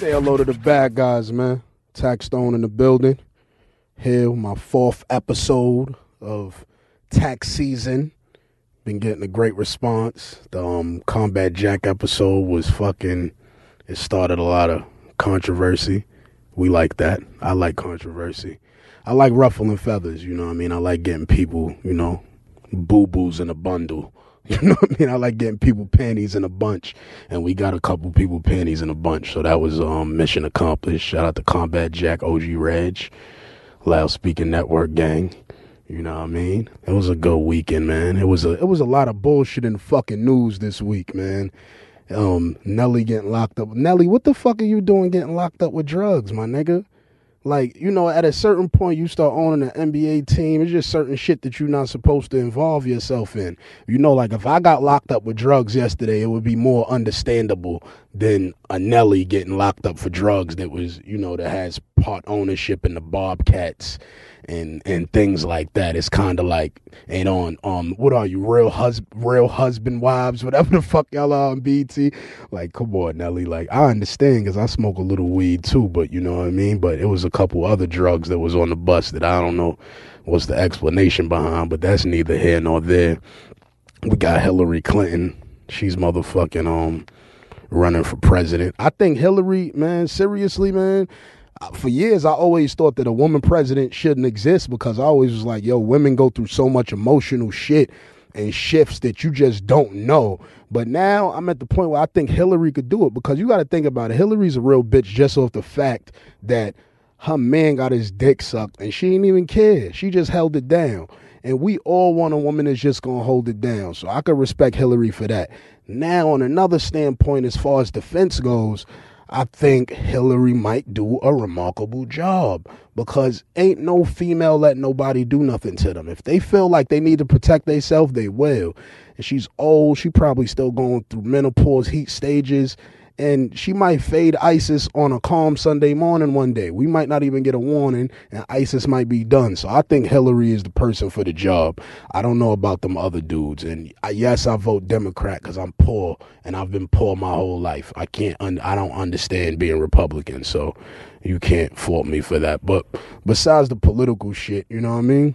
Say hello to the bad guys, man. Taxstone in the building. Here, my fourth episode of tax season. Been getting a great response. The um, Combat Jack episode was fucking. It started a lot of controversy. We like that. I like controversy. I like ruffling feathers. You know what I mean? I like getting people, you know, boo boos in a bundle. You know what I mean? I like getting people panties in a bunch, and we got a couple people panties in a bunch. So that was um, mission accomplished. Shout out to Combat Jack, OG Reg, Loudspeaker Network gang. You know what I mean? It was a good weekend, man. It was a it was a lot of bullshit in fucking news this week, man. Um, Nelly getting locked up. Nelly, what the fuck are you doing getting locked up with drugs, my nigga? Like, you know, at a certain point, you start owning an NBA team. It's just certain shit that you're not supposed to involve yourself in. You know, like if I got locked up with drugs yesterday, it would be more understandable than a Nelly getting locked up for drugs that was, you know, that has part ownership in the Bobcats and and things like that. It's kind of like ain't on um what are you real hus real husband wives whatever the fuck y'all are on BT. Like come on Nelly, like I understand because I smoke a little weed too, but you know what I mean. But it was a couple other drugs that was on the bus that I don't know what's the explanation behind, but that's neither here nor there. We got Hillary Clinton. She's motherfucking um running for president. I think Hillary, man, seriously, man for years I always thought that a woman president shouldn't exist because I always was like, yo, women go through so much emotional shit and shifts that you just don't know. But now I'm at the point where I think Hillary could do it because you got to think about it. Hillary's a real bitch just off the fact that her man got his dick sucked and she didn't even care. She just held it down. And we all want a woman that's just going to hold it down. So I could respect Hillary for that. Now, on another standpoint, as far as defense goes, I think Hillary might do a remarkable job because ain't no female let nobody do nothing to them. If they feel like they need to protect themselves, they will. And she's old, she probably still going through menopause heat stages and she might fade ISIS on a calm Sunday morning one day. We might not even get a warning, and ISIS might be done. So I think Hillary is the person for the job. I don't know about them other dudes. And I, yes, I vote Democrat because I'm poor, and I've been poor my whole life. I can't. Un- I don't understand being Republican, so you can't fault me for that. But besides the political shit, you know what I mean?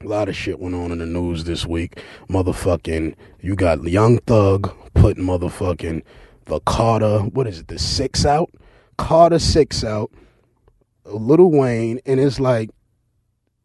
A lot of shit went on in the news this week. Motherfucking, you got Young Thug putting motherfucking the Carter, what is it, the six out? Carter six out, Lil Wayne, and it's like,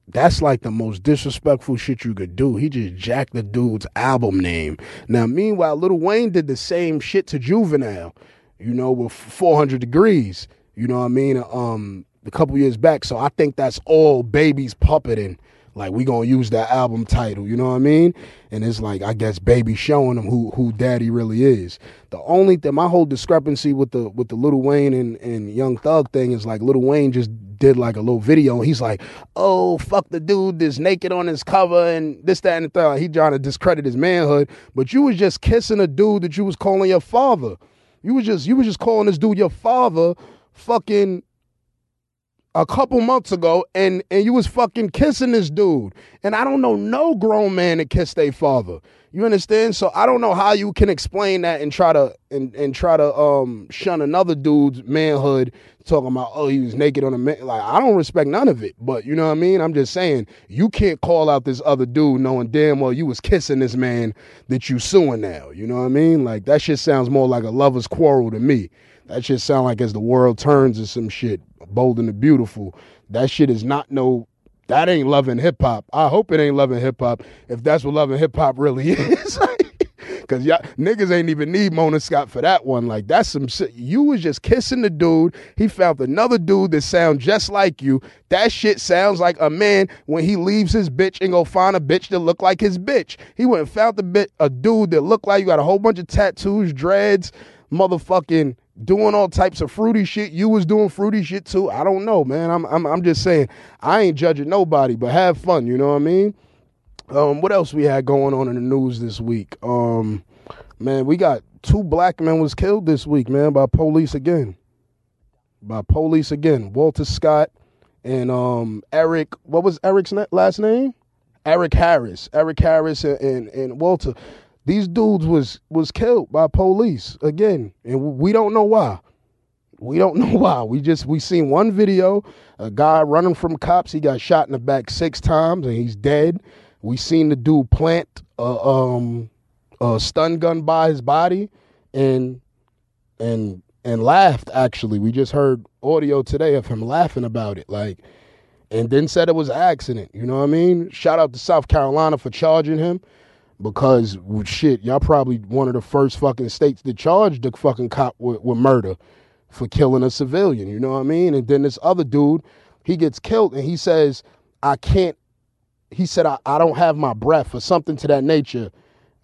that's like the most disrespectful shit you could do. He just jacked the dude's album name. Now, meanwhile, Lil Wayne did the same shit to Juvenile, you know, with 400 degrees, you know what I mean, um, a couple years back. So I think that's all babies puppeting like we gonna use that album title, you know what I mean? And it's like I guess baby showing them who who daddy really is. The only thing my whole discrepancy with the with the Lil Wayne and, and Young Thug thing is like Lil Wayne just did like a little video and he's like, oh fuck the dude that's naked on his cover and this, that, and the third. He trying to discredit his manhood. But you was just kissing a dude that you was calling your father. You was just you was just calling this dude your father fucking a couple months ago and and you was fucking kissing this dude. And i don't know no grown man that kissed their father. You understand? So i don't know how you can explain that and try to and, and try to um shun another dude's manhood talking about oh he was naked on a man. Like i don't respect none of it but you know what i mean? I'm just saying you can't call out this other dude knowing damn well you was kissing this man that you suing now. You know what i mean? Like that shit sounds more like a lover's quarrel to me. That shit sound like as the world turns or some shit bold and the beautiful. That shit is not no. That ain't loving hip hop. I hope it ain't loving hip hop. If that's what loving hip hop really is. Cause y'all niggas ain't even need Mona Scott for that one. Like that's some shit. You was just kissing the dude. He found another dude that sound just like you. That shit sounds like a man when he leaves his bitch and go find a bitch that look like his bitch. He went and found the bit a dude that looked like you got a whole bunch of tattoos, dreads, motherfucking doing all types of fruity shit. You was doing fruity shit too. I don't know, man. I'm I'm I'm just saying I ain't judging nobody, but have fun. You know what I mean? Um, what else we had going on in the news this week? Um, man, we got two black men was killed this week, man, by police again. By police again. Walter Scott and um Eric. What was Eric's last name? Eric Harris. Eric Harris and, and, and Walter these dudes was was killed by police again, and we don't know why. we don't know why. We just we seen one video, a guy running from cops. He got shot in the back six times and he's dead. We seen the dude plant a um a stun gun by his body and and and laughed actually. We just heard audio today of him laughing about it like and then said it was an accident. You know what I mean? Shout out to South Carolina for charging him because shit, y'all probably one of the first fucking states to charge the fucking cop with, with murder for killing a civilian. You know what I mean? And then this other dude, he gets killed and he says, I can't, he said, I, I don't have my breath or something to that nature.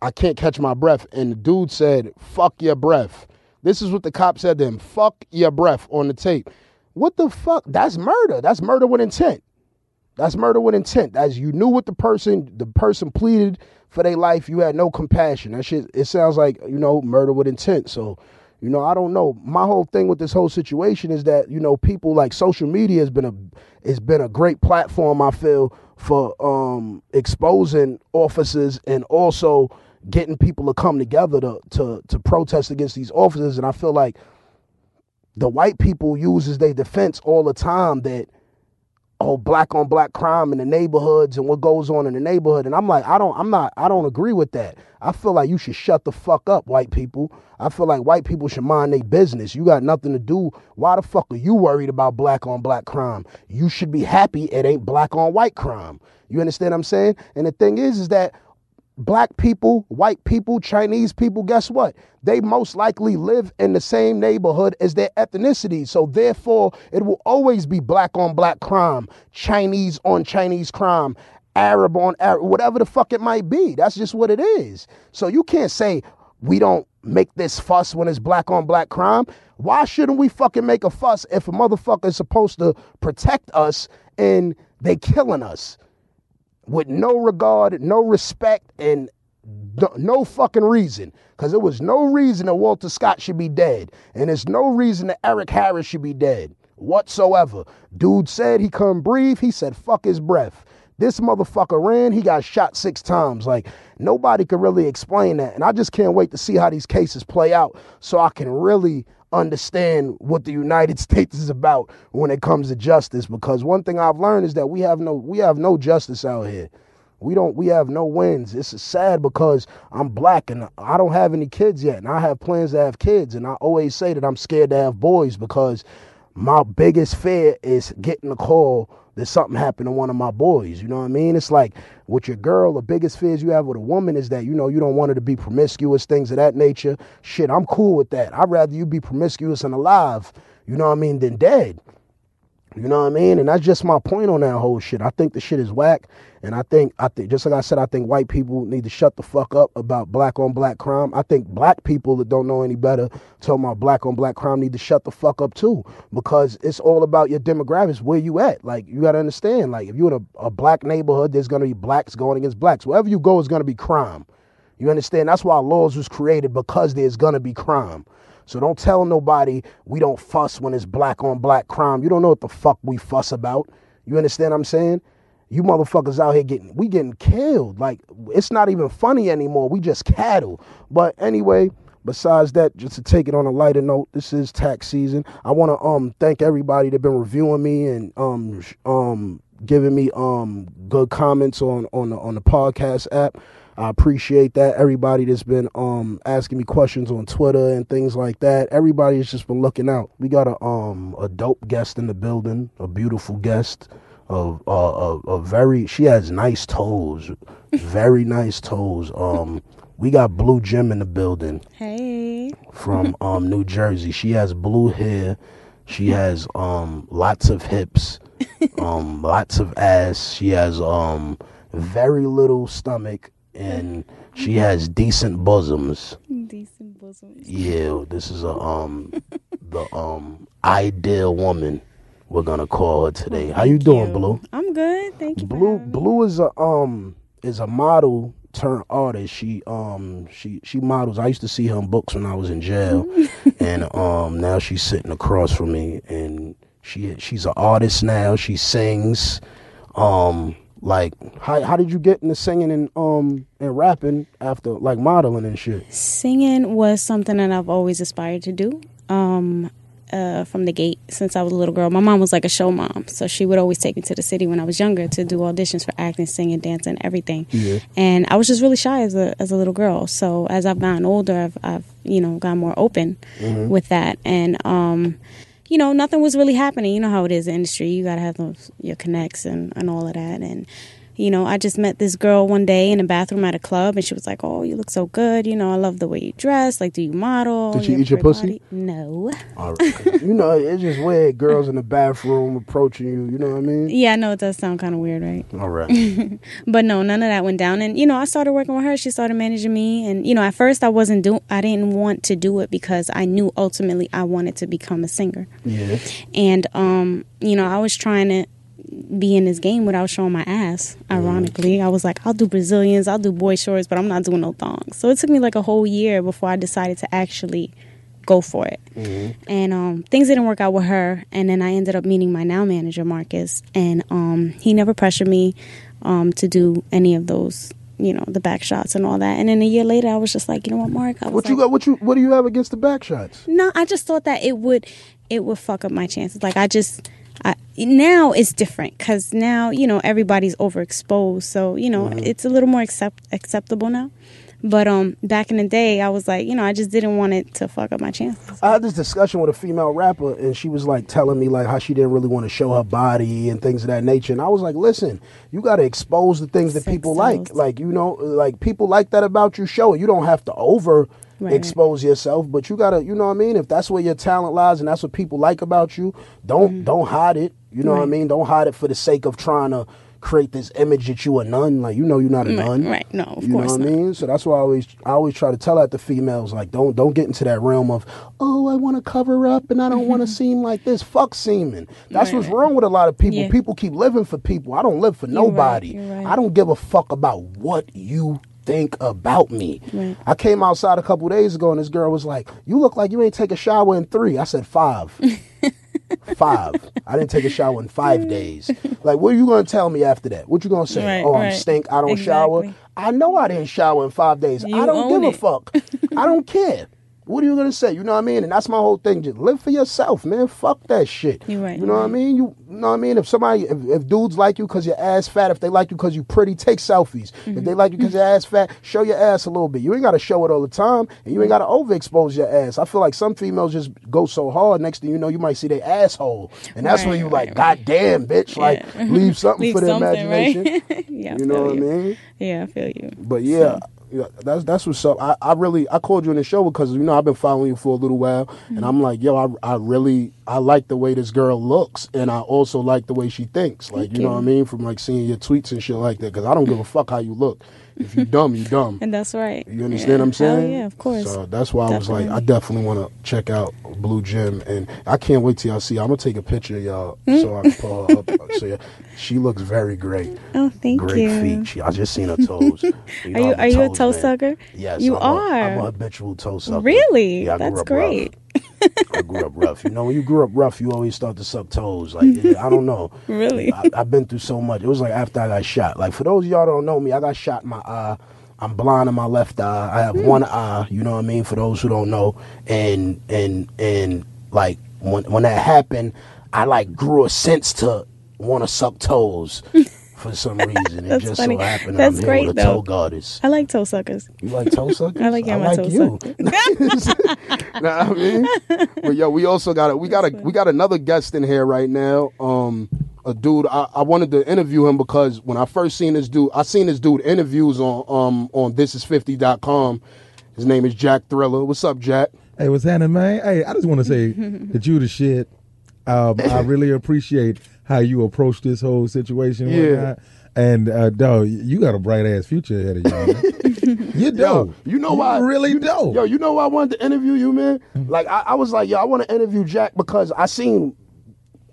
I can't catch my breath. And the dude said, fuck your breath. This is what the cop said to him fuck your breath on the tape. What the fuck? That's murder. That's murder with intent. That's murder with intent. As you knew what the person, the person pleaded for their life, you had no compassion. That shit, it sounds like, you know, murder with intent. So you know, I don't know. My whole thing with this whole situation is that you know people like social media has been a it's been a great platform. I feel for um, exposing officers and also getting people to come together to to to protest against these officers. And I feel like the white people use as their defense all the time that oh black on black crime in the neighborhoods and what goes on in the neighborhood. And i'm like i don't i'm not i don't agree with that. I feel like you should shut the fuck up white people. I feel like white people should mind their business. You got nothing to do. Why the fuck are you worried about black on black crime? You should be happy it ain't black on white crime. You understand what i'm saying? And the thing is is that black people, white people, Chinese people, guess what? They most likely live in the same neighborhood as their ethnicity. So therefore, it will always be black on black crime, Chinese on Chinese crime, Arab on Arab, whatever the fuck it might be. That's just what it is. So you can't say we don't make this fuss when it's black on black crime. Why shouldn't we fucking make a fuss if a motherfucker is supposed to protect us and they killing us? With no regard, no respect, and no fucking reason. Because there was no reason that Walter Scott should be dead. And there's no reason that Eric Harris should be dead whatsoever. Dude said he couldn't breathe. He said, fuck his breath. This motherfucker ran, he got shot six times. Like, nobody could really explain that. And I just can't wait to see how these cases play out so I can really understand what the United States is about when it comes to justice because one thing I've learned is that we have no we have no justice out here. We don't we have no wins. It's sad because I'm black and I don't have any kids yet and I have plans to have kids and I always say that I'm scared to have boys because my biggest fear is getting a call that something happened to one of my boys. You know what I mean? It's like with your girl, the biggest fears you have with a woman is that, you know, you don't want her to be promiscuous, things of that nature. Shit, I'm cool with that. I'd rather you be promiscuous and alive, you know what I mean, than dead. You know what I mean? And that's just my point on that whole shit. I think the shit is whack. And I think I think just like I said, I think white people need to shut the fuck up about black on black crime. I think black people that don't know any better talking about black on black crime need to shut the fuck up too. Because it's all about your demographics, where you at. Like you gotta understand, like if you're in a, a black neighborhood, there's gonna be blacks going against blacks. Wherever you go is gonna be crime. You understand? That's why laws was created because there's gonna be crime. So don't tell nobody we don't fuss when it's black on black crime. You don't know what the fuck we fuss about. You understand what I'm saying? You motherfuckers out here getting we getting killed. Like it's not even funny anymore. We just cattle. But anyway, besides that, just to take it on a lighter note, this is tax season. I want to um thank everybody that been reviewing me and um um giving me um good comments on on the on the podcast app. I appreciate that. Everybody that's been um asking me questions on Twitter and things like that. Everybody has just been looking out. We got a um a dope guest in the building, a beautiful guest. Of a, a, a very she has nice toes, very nice toes. Um, we got Blue Gem in the building. Hey. From um New Jersey. She has blue hair. She has um lots of hips, um lots of ass. She has um very little stomach and she has decent bosoms. Decent bosoms. Yeah, this is a um the um ideal woman we're gonna call her today. Well, How you doing, you. Blue? I'm good, thank you. Blue Blue is a um is a model turned artist. She um she she models. I used to see her in books when I was in jail, and um now she's sitting across from me, and she she's an artist now. She sings. Um, like how how did you get into singing and um and rapping after like modeling and shit? Singing was something that I've always aspired to do. Um uh, from the gate since I was a little girl. My mom was like a show mom, so she would always take me to the city when I was younger to do auditions for acting, singing, dancing, everything. Yeah. And I was just really shy as a as a little girl. So as I've gotten older, I've, I've you know gotten more open with that, and um, you know nothing was really happening. You know how it is in industry. You gotta have those, your connects and and all of that, and you know, I just met this girl one day in a bathroom at a club, and she was like, "Oh, you look so good. You know, I love the way you dress. Like, do you model? Did she You eat your pussy? body." No. All right. you know, it's just weird. Girls in the bathroom approaching you. You know what I mean? Yeah, I know it does sound kind of weird, right? All right. But no, none of that went down. And you know, I started working with her. She started managing me, and you know, at first I wasn't do. I didn't want to do it because I knew ultimately I wanted to become a singer. Yeah. And um, you know, I was trying to be in this game without showing my ass. Ironically, I was like, I'll do Brazilians, I'll do boy shorts, but I'm not doing no thongs. So it took me like a whole year before I decided to actually go for it. And um, things didn't work out with her. And then I ended up meeting my now manager, Marcus, and um, he never pressured me um, to do any of those. You know the back shots and all that, and then a year later, I was just like, you know what, Mark? What you like, got? What you? What do you have against the back shots? no, I just thought that it would it would fuck up my chances. Like I just I, now it's different because now you know everybody's overexposed, so you know it's a little more accept acceptable now. But um, back in the day, I was like, you know, I just didn't want it to fuck up my chances. I had this discussion with a female rapper, and she was like telling me like how she didn't really want to show her body and things of that nature. And I was like, listen, you got to expose the things that Sex people like. Like you know, like people like that about you. Show it. You don't have to over. Right. expose yourself but you gotta you know what i mean if that's where your talent lies and that's what people like about you don't don't hide it you know what i Mm-hmm. Mean don't hide it for the sake of trying to create this image that you a nun like you know you're not a Right, nun right. No, of course. you know course what I mean? So that's why I always I always try to tell that to females like don't don't get into that realm of oh I want to cover up and I don't want to seem like this. Fuck seeming. That's Right, what's right. wrong with a lot of people. Yeah. People keep living for people. I don't live for right, nobody. you're right. I don't give a fuck about what you think about me. Right. I came outside a couple days ago and this girl was like, "You look like you ain't take a shower in three. I said five. five. I didn't take a shower in five mm. days. Like, what are you gonna tell me after that? What you gonna say? Right, oh, I'm stink. I don't shower. I know I didn't shower in five days. You I don't give a fuck. I don't care. What are you gonna say? You know what I mean? And that's my whole thing. Just live for yourself, man. Fuck that shit. You're right, You know what I mean? You, you know what I mean? If somebody, if, if dudes like you because your ass fat, if they like you because you pretty, take selfies. If mm-hmm. they like you because your ass fat, show your ass a little bit. You ain't gotta show it all the time, and you ain't gotta overexpose your ass. I feel like some females just go so hard. Next thing you know, you might see their asshole, and that's when you right, like, right. God damn, bitch, like leave something Leave for the right? imagination. yeah, You know what I mean? Yeah, I feel you. But yeah, yeah, that's that's what's up. I, I really I called you on the show because you know I've been following you for a little while, Mm-hmm. and I'm like, yo, I I really I like the way this girl looks, and I also like the way she thinks. Like Thank you know you. what I mean from like seeing your tweets and shit like that. Because I don't give a fuck how you look. If you dumb, you dumb. And that's right. You understand yeah. what I'm saying? Hell yeah, of course. So that's why I was like, I Definitely. definitely want to check out Blue Gem, and I can't wait till y'all see. I'm gonna take a picture of y'all so I can pull up. So yeah, she looks very great. oh, thank Great you. Great feet. She, I just seen her toes. You Are you are you a toe man. sucker? Yes, You I'm are. I'm a habitual toe sucker. Really? Yeah, That's great. I grew up rough. You know, when you grew up rough, you always start to suck toes. Like I don't know. Really? I, I've been through so much. It was like after I got shot. Like for those of y'all don't know me, I got shot in my eye. I'm blind in my left eye. I have Hmm. one eye. You know what I mean? For those who don't know, and and and like when when that happened, I like grew a sense to want to suck toes. For some reason, it That's just funny. so happened That's I'm here great, with a though. toe goddess. I like toe suckers. You like toe suckers? I like getting my like toes you. sucked. know what I mean? But yo, we also got a, we got a we got another guest in here right now. Um, a dude. I, I wanted to interview him because when I first seen this dude, I seen this dude interviews on um on thisis50.com. His name is Jack Thriller. What's up, Jack? Hey, what's happening, man? Hey, I just want to say that you the shit. Um, I really appreciate how you approach this whole situation. Yeah. And uh, dog, you got a bright ass future ahead of you. You Yo, do. you know why? really you, do. Yo, you know why I wanted to interview you, man? Like I, I was like, yo, I want to interview Jack because I seen.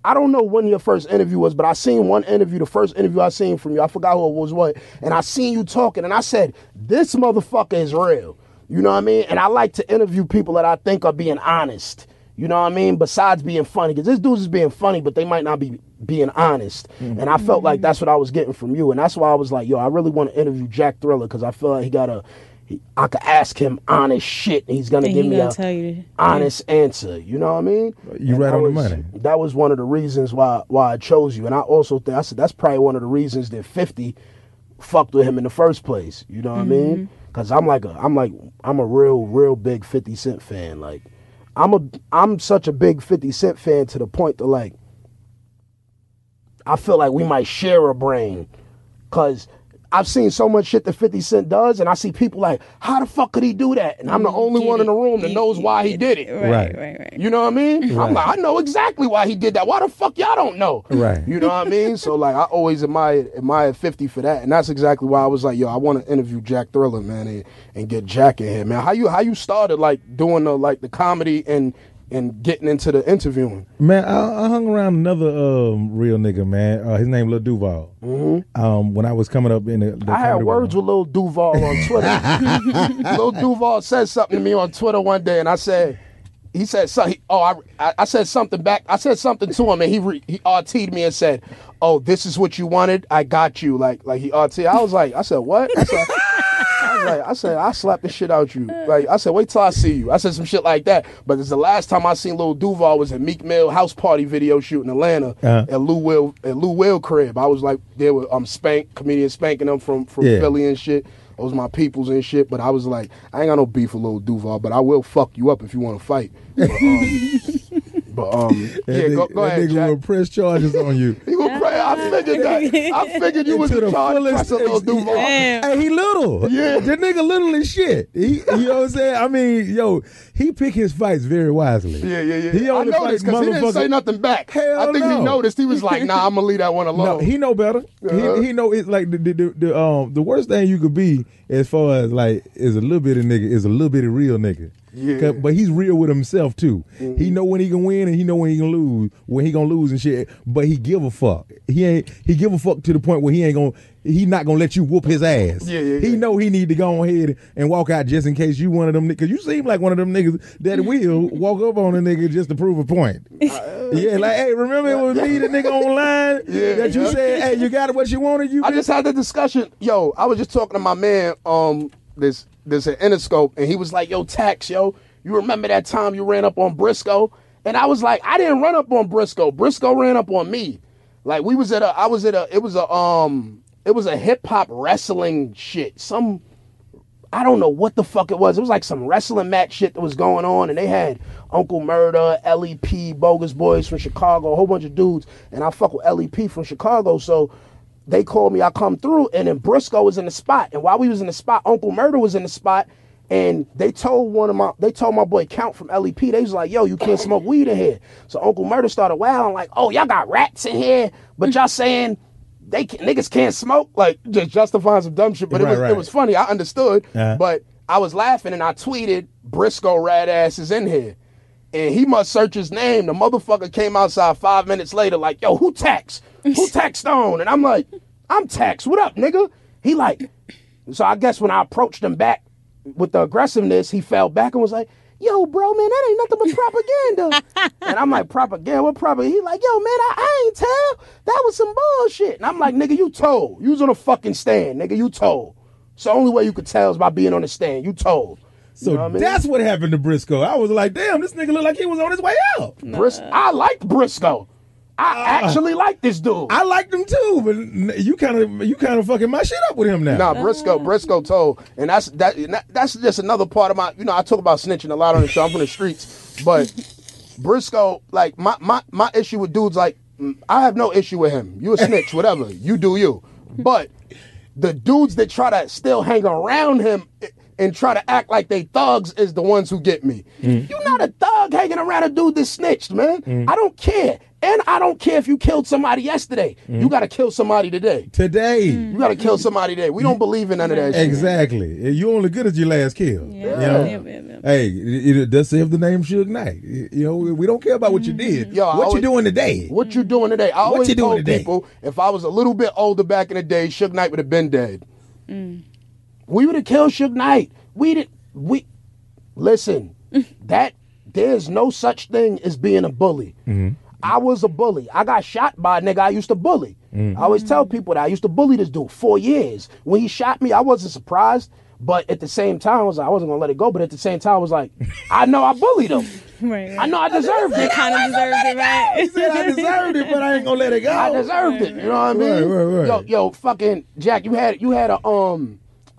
I don't know when your first interview was, but I seen one interview, the first interview I seen from you. I forgot who it was, what, and I seen you talking, and I said, "This motherfucker is real." You know what I mean? And I like to interview people that I think are being honest. You know what I mean? Besides being funny, because this dude's is being funny, but they might not be being honest. Mm-hmm. And I felt like that's what I was getting from you, and that's why I was like, "Yo, I really want to interview Jack Thriller because I feel like he got a." he, I could ask him honest shit, and he's gonna And give he me gonna a tell you. honest answer. You know what I mean? You And right that on the was- money. That was one of the reasons why why I chose you, and I also think I said that's probably one of the reasons that Fifty fucked with him in the first place. You know what I mean? Mm-hmm. Because I'm like a I'm like I'm a real real big Fifty Cent fan. Like I'm a I'm such a big Fifty Cent fan to the point that like I feel like we might share a brain, cause. I've seen so much shit that 50 Cent does, and I see people like, how the fuck could he do that? And I'm the only one in the room that knows why he did it. it. Right, Right. right, right. You know what I mean? Right. I'm like, I know exactly why he did that. Why the fuck y'all don't know? Right. You know what I mean? So like, I always admire admire 50 for that, and that's exactly why I was like, yo, I want to interview Jack Thriller, man, and, and get Jack in here, man. How you how you started like doing the like the comedy and and getting into the interviewing? Man, I, I hung around another um, real nigga, man. Uh, his name Lil Duval. Mm-hmm. Um, when I was coming up in the, the I had words world. with Lil Duval on Twitter. Lil Duval said something to me on Twitter one day, and I said, he said, so he, oh, I, I, I said something back. I said something to him, and he re, he RT'd me and said, oh, this is what you wanted. I got you. Like like he RT'd. I was like, I said what? I said. I was like, I said, I slapped the shit out you. Like, I said, wait till I see you. I said some shit like that. But it's the last time I seen Lil Duval was at Meek Mill house party video shoot in Atlanta Uh-huh. at Lou Will at Lou Will crib. I was like there with um Spank, comedian spanking them from from Yeah. Philly and shit. Those my peoples and shit. But I was like, I ain't got no beef with Lil Duval, but I will fuck you up if you want to fight. But, um, but, um That yeah, nigga, go, go that ahead, nigga Jack. will press charges on you. He gonna pray. I figured that. I figured you was To the in charge of fullest pressing Lil Duval. Hey, he little. Yeah. The nigga little as shit. He, you know what I'm saying? I mean, yo, he pick his fights very wisely. Yeah, yeah, yeah. He I only noticed fights because he didn't say nothing back. Hell I think no. he noticed. He was like, "Nah, I'm gonna leave that one alone." No, he know better. Uh-huh. He, he know it's like the, the, the, the um the worst thing you could be as far as like is a little bit of nigga is a little bit of real nigga. Yeah. Mm-hmm. But he's real with himself too. He know when he can win and he know when he can lose. When he gonna lose and shit. But he give a fuck. He ain't he give a fuck to the point where he ain't gonna he not gonna let you whoop his ass. Yeah, yeah, He know he need to go ahead and walk out just in case you one of them niggas. Because you seem like one of them niggas that will walk up on a nigga just to prove a point. yeah, like hey, remember it was me, the nigga online Yeah, that you yeah. said, hey, you got what you wanted. You I just had the discussion. Yo, I was just talking to my man. Um, this this an Interscope, and he was like, "Yo, Tax, yo, you remember that time you ran up on Briscoe?" And I was like, "I didn't run up on Briscoe. Briscoe ran up on me. Like we was at a, I was at a, it was a, um, it was a hip hop wrestling shit. Some I don't know what the fuck it was. It was like some wrestling match shit that was going on, and they had Uncle Murder, LEP, Bogus Boys from Chicago, a whole bunch of dudes, and I fuck with LEP from Chicago, so they called me. I come through, and then Briscoe was in the spot, and while we was in the spot, Uncle Murder was in the spot, and they told one of my, they told my boy Count from LEP, they was like, "Yo, you can't smoke weed in here." So Uncle Murder started wilding like, "Oh, y'all got rats in here, but y'all saying." They can, niggas can't smoke, like just justifying some dumb shit. But it was right. it was funny. I understood, Uh-huh. but I was laughing and I tweeted Briscoe rat ass is in here. And he must search his name. The motherfucker came outside five minutes later, like, yo, who tax? Who tax Stone? And I'm like, I'm tax. What up, nigga? He like, so I guess when I approached him back with the aggressiveness, he fell back and was like, yo, bro, man, that ain't nothing but propaganda. and I'm like, propaganda? What propaganda? He like, yo, man, I, I ain't tell. That was some bullshit. And I'm like, nigga, you told. You was on a fucking stand, nigga. You told. So the only way you could tell is by being on the stand. You told. So You know what I mean? that's what happened to Briscoe. I was like, damn, this nigga looked like he was on his way out. Bris- I liked Briscoe. I actually like this dude. I liked him too, but you kind of you kind of fucking my shit up with him now. Nah, Briscoe, Briscoe told, and that's that. That's just another part of my. You know, I talk about snitching a lot on the show. I'm from the streets, but Briscoe, like my my my issue with dudes, like mm, I have no issue with him. You a snitch, whatever. You do you. But the dudes that try to still hang around him i- and try to act like they thugs is the ones who get me. Mm. You're not a thug hanging around a dude that snitched, man. Mm. I don't care. And I don't care if you killed somebody yesterday. Mm. You got to kill somebody today. Today, You got to kill somebody today. We don't believe in none of that shit. exactly. You only good as your last kill. Yeah. You know? Yeah, yeah, yeah. Hey, it, it does say if the name Suge Knight. You know, we don't care about what you mm-hmm. did. Yo, I what you doing today? What you doing today? I always you doing told today? people if I was a little bit older back in the day, Suge Knight would have been dead. We would have killed Suge Knight. We did. We listen. that there's no such thing as being a bully. I was a bully. I got shot by a nigga I used to bully. I always tell people that I used to bully this dude four years. When he shot me, I wasn't surprised. But at the same time, I was like, I wasn't gonna let it go. But at the same time, I was like, I know I bullied him. Right. I know I deserved You it. kind of deserved it, right? He said I deserved it, but I ain't gonna let it go. I deserved it. You know what I mean? Right, right, right. Yo, yo, fucking Jack, you had you had a um,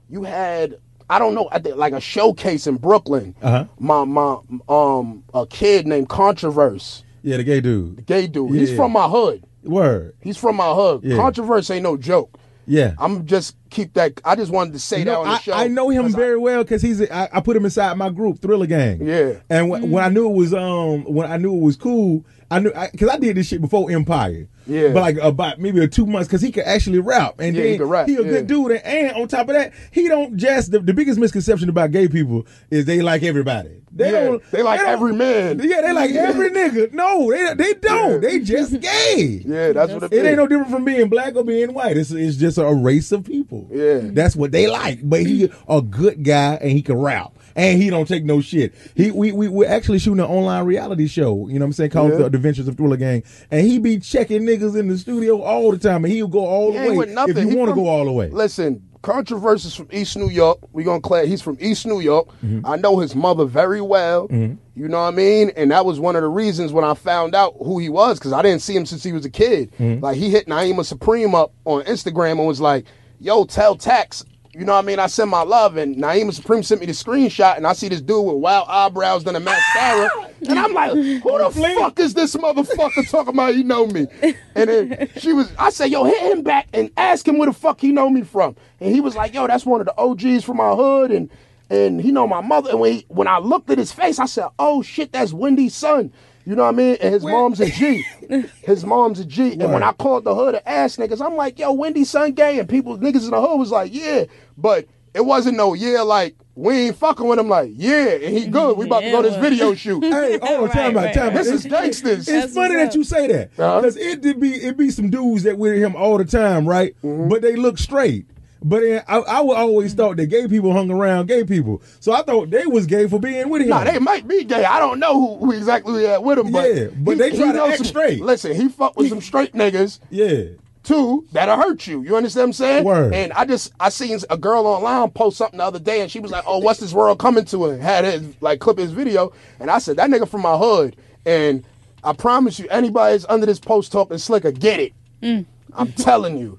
you had I don't know, I think like a showcase in Brooklyn. Uh-huh. My my um a kid named Controverse, Yeah, the gay dude. gay dude. He's from my hood. Word. He's from my hood. Yeah. Controverse ain't no joke. Yeah. I'm just keep that. I just wanted to say that on the I, show. I know him 'cause I- very well because he's. a- I, I put him inside my group, Thriller Gang. Yeah. And when, when I knew it was um when I knew it was cool, I knew because I, did this shit before Empire. Yeah. But like about maybe a two months because he could actually rap and Yeah, then he could rap, a yeah. good dude and, and on top of that he don't just the, the biggest misconception about gay people is they like everybody. They Yeah, don't. they like don't- every man. Yeah, they like every nigga. No, they they don't. They just gay. Yeah, that's what it, It ain't no different from being black or being white. It's, it's just a race of people. Yeah. That's what they like. But he a good guy and he can rap. And he don't take no shit. He we we we're actually shooting an online reality show, you know what I'm saying, called Yeah. the Adventures of Thriller Gang. And he be checking niggas in the studio all the time and he'll go all He the way with nothing. if you He want to go all the way. Listen, Controversy's from East New York. We gonna clear. He's from East New York. Mm-hmm. I know his mother very well. You know what I mean? And that was one of the reasons when I found out who he was because I didn't see him since he was a kid. Mm-hmm. Like he hit Nyemiah Supreme up on Instagram and was like, "Yo, tell Tax." You know what I mean? I send my love, and Nyemiah Supreme sent me the screenshot, and I see this dude with wild eyebrows and a mascara, and I'm like, "Who the fuck is this motherfucker talking about? He know me?" And then she was, I said, "Yo, hit him back and ask him where the fuck he know me from." And he was like, "Yo, that's one of the OGs from my hood, and and he know my mother." And when he, when I looked at his face, I said, "Oh shit, that's Wendy's son." You know what I mean? And his mom's a G. His mom's a G. And when I called the hood to ask niggas, I'm like, yo, Wendy's son gay. And people, niggas in the hood was like, yeah. But it wasn't no, yeah, like, we ain't fucking with him. Like, yeah, and he good. We about to go to this video shoot. Hey, hold on, time Right, out, time right, out. This is gangsters. It's funny that you say that Uh-huh. because it did be it be some dudes that with him all the time, right? Mm-hmm. But they look straight. But then I, I would always thought that gay people hung around gay people, so I thought they was gay for being with him. Nah, they might be gay. I don't know who, who exactly we had with him, but Yeah, but they try to knows act some- straight. Listen, he fucked with some straight niggas yeah, Two, that'll hurt you. You understand what I'm saying? Word. And I just I seen a girl online post something the other day, and she was like, "Oh, what's this world coming to?" And had his like clip his video, and I said, "That nigga from my hood." And I promise you, anybody that's under this post talking slicker, get it. Mm. I'm telling you,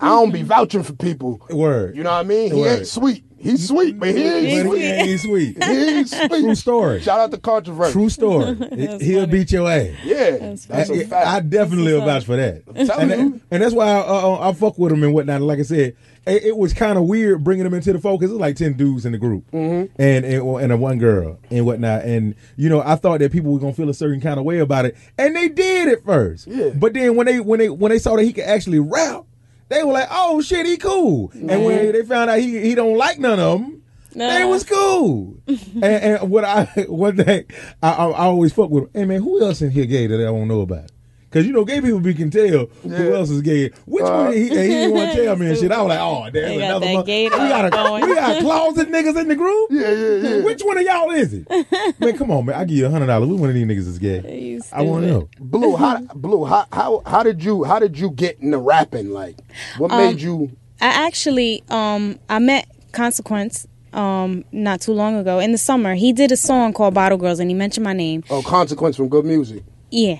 I don't be vouching for people. word. You know what I mean? He Word. ain't sweet. He's sweet, but he ain't but sweet. he ain't sweet. He ain't sweet. True story. Shout out to controversy. True story. He'll beat your ass. Yeah, that's, I, a fact. I definitely will vouch for that. and, you. and that's why I, uh, I fuck with him and whatnot. Like I said, it, it was kind of weird bringing him into the focus. It's like ten dudes in the group, Mm-hmm. and and, and a one girl and whatnot. And you know, I thought that people were gonna feel a certain kind of way about it, and they did at first. Yeah. But then when they when they when they saw that he could actually rap, they were like, "Oh shit, he cool." And when they found out he he don't like none of them. They was cool, and, and what I thing I, I, I always fuck with. Hey man, who else in here gay that I don't know about? Cause you know, gay people be can tell who Yeah. else is gay. Which one? He, and he didn't want to tell me and shit. I was like, oh damn, They got another one. We got a, going. we got closet niggas in the group. yeah, yeah, yeah. Which one of y'all is it? man, come on, man. I give you a hundred dollars. Which one of these niggas is gay? You I want to know. Blue, how Blue, how, how how did you how did you get into rapping? Like, what Um, made you? I actually um I met Consequence um not too long ago in the summer. He did a song called Bottle Girls and he mentioned my name. Oh, consequence from good music. Yeah.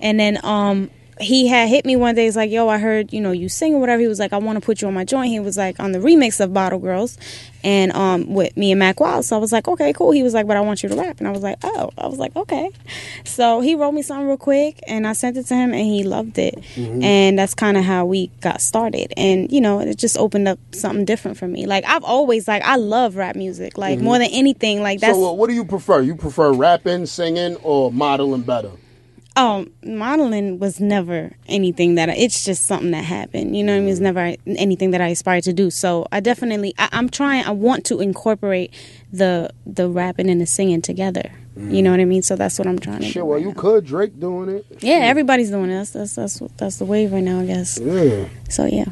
And then um he had hit me one day. He's like, "Yo, I heard you know you sing or whatever." He was like, "I want to put you on my joint." He was like on the remix of Bottle Girls, and um with me and Mac Wild. So I was like, "Okay, cool." He was like, "But I want you to rap," and I was like, "Oh." I was like, "Okay." So he wrote me something real quick, and I sent it to him, and he loved it. Mm-hmm. And that's kind of how we got started. And you know, it just opened up something different for me. Like I've always like I love rap music, like more than anything. Like that's Mm-hmm. so, uh, what do you prefer? You prefer rapping, singing, or modeling better? Oh, modeling was never anything that I, it's just something that happened. You know what I mean? It's mm. never anything that I aspired to do. So I definitely, I, I'm trying. I want to incorporate the the rapping and the singing together. You know mm. what I mean? So that's what I'm trying to Shit, do. well, right you now. could Drake doing it. Yeah, everybody's doing this. That's that's what- that's the wave right now, I guess. Yeah, So yeah,